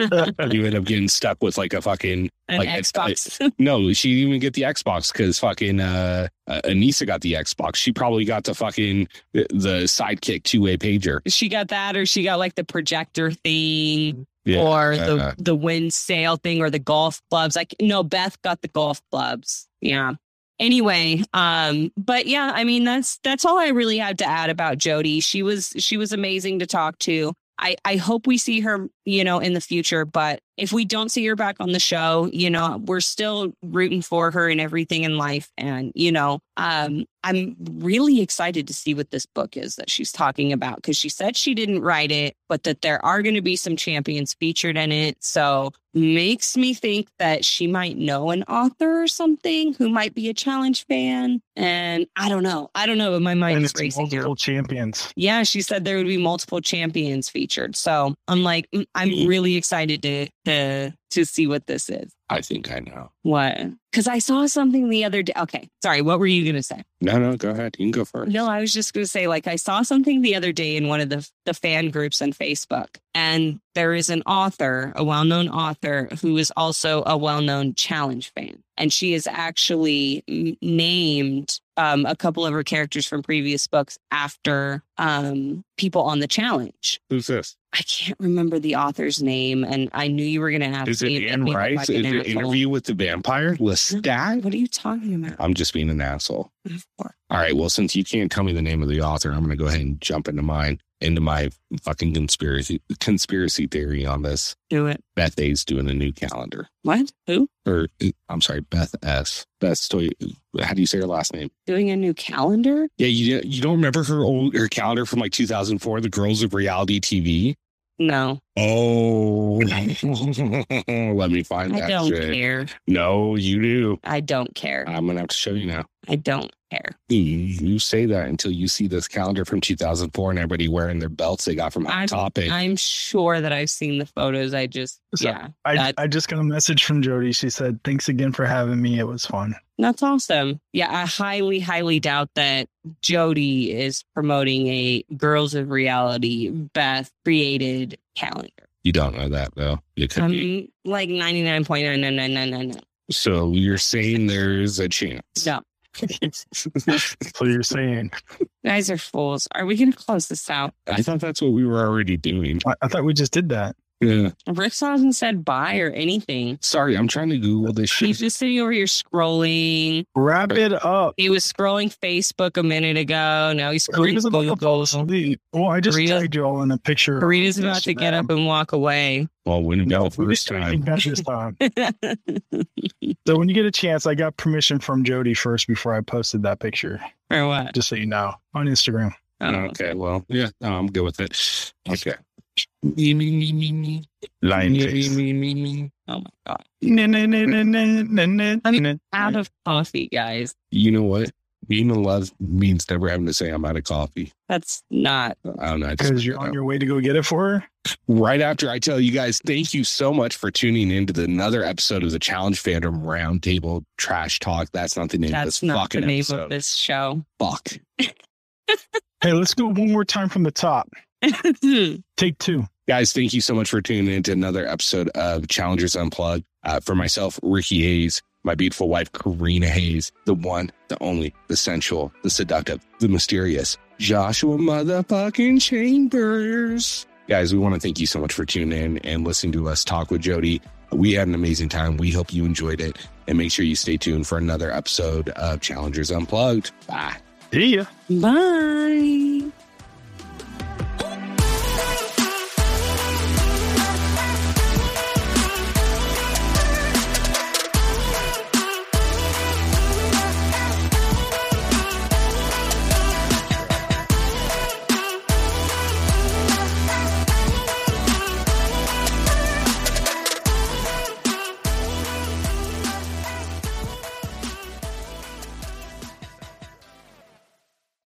you end up getting stuck with like a fucking An like, it's- Xbox. no. She didn't even get the Xbox because fucking uh, uh, Aneesa got the Xbox. She probably got the fucking the, the sidekick two way pager. she got that, or she got like the projector thing, Yeah. or the uh, the wind sail thing, or the golf clubs. Like no, Beth got the golf clubs. Yeah. Anyway, um, but yeah, I mean that's that's all I really had to add about Jodi. She was she was amazing to talk to. I I hope we see her, you know, in the future. But if we don't see her back on the show, you know, we're still rooting for her and everything in life. And you know, um, I'm really excited to see what this book is that she's talking about because she said she didn't write it, but that there are going to be some champions featured in it. So makes me think that she might know an author or something who might be a challenge fan. And I don't know. I don't know, but my mind is racing now. multiple champions. Yeah, she said there would be multiple champions featured. So I'm like, mm, I'm Mm. really excited to to to see what this is. I think I know. What? Because I saw something the other day. Okay, sorry. What were you gonna say? No, no, go ahead. You can go first. No, I was just gonna say, like, I saw something the other day in one of the the fan groups on Facebook, and there is an author, a well known author, who is also a well known challenge fan, and she is actually m- named um, a couple of her characters from previous books after um, people on the challenge. Who's this? I can't remember the author's name, and I knew you were going to ask Is it Anne Rice? Is it. Interview with the Vampire? Lestat? What are you talking about? I'm just being an asshole. All right. Well, since you can't tell me the name of the author, I'm going to go ahead and jump into mine, into my fucking conspiracy conspiracy theory on this. Do it. Beth A's doing a new calendar, What? Who? or I'm sorry, Beth S. Beth Stoy. How do you say her last name? Doing a new calendar? Yeah, you you don't remember her old her calendar from like 2004, the Girls of Reality TV. No, Oh, let me find I that I don't shit. care. No, you do. I don't care. I'm gonna have to show you now. I don't care. You, you say that until you see this calendar from 2004 and everybody wearing their belts they got from Hot I'm- Topic. I'm sure that I've seen the photos. I just, So, yeah, I, That- I just got a message from Jodi. She said, Thanks again for having me. It was fun. That's awesome. Yeah, I highly, highly doubt that Jodi is promoting a Girls of Reality Beth created calendar. you don't know that though. You could be. I'm like 99.999999. So you're saying there's a chance? No. so you're saying You guys are fools. Are we going to close this out? I thought that's what we were already doing. I, I thought we just did that. Yeah. Rick hasn't said bye or anything. Sorry, I'm trying to Google this shit. He's just sitting over here scrolling. Wrap it up. He was scrolling Facebook a minute ago. Now he's scrolling Corrina's about to fall Google. asleep. Well, I just Corrina- tagged you all in a picture. Corrina's about to get up and walk away. Well, wouldn't be the We first just tagged time. that this time. So when you get a chance, I got permission from Jodi first before I posted that picture. or what? Just so you know, on Instagram. Oh, Okay, well, yeah, no, I'm good with it. Okay. Me, me, me, me, me. Lion Me, face. me, me, me. Oh my god. Na, na, na, na, na, na, na, I mean, na. Out of coffee, guys. You know what? Being in love means never having to say I'm out of coffee. That's not. I don't know. Because you're on your way to go get it for her. right after I tell you guys, thank you so much for tuning into the, another episode of the Challenge Fandom Roundtable Trash Talk. That's not the name of this not the fucking name episode. of this show. Fuck. Hey, let's go one more time from the top. Take two. Guys, thank you so much for tuning in to another episode of Challengers Unplugged. Uh, for myself, Ricky Hayes, my beautiful wife, Corrina Hayes, the one, the only, the sensual, the seductive, the mysterious, Joshua motherfucking Chambers. Guys, we want to thank you so much for tuning in and listening to us talk with Jodi. We had an amazing time. We hope you enjoyed it. And make sure you stay tuned for another episode of Challengers Unplugged. Bye. See ya. Bye.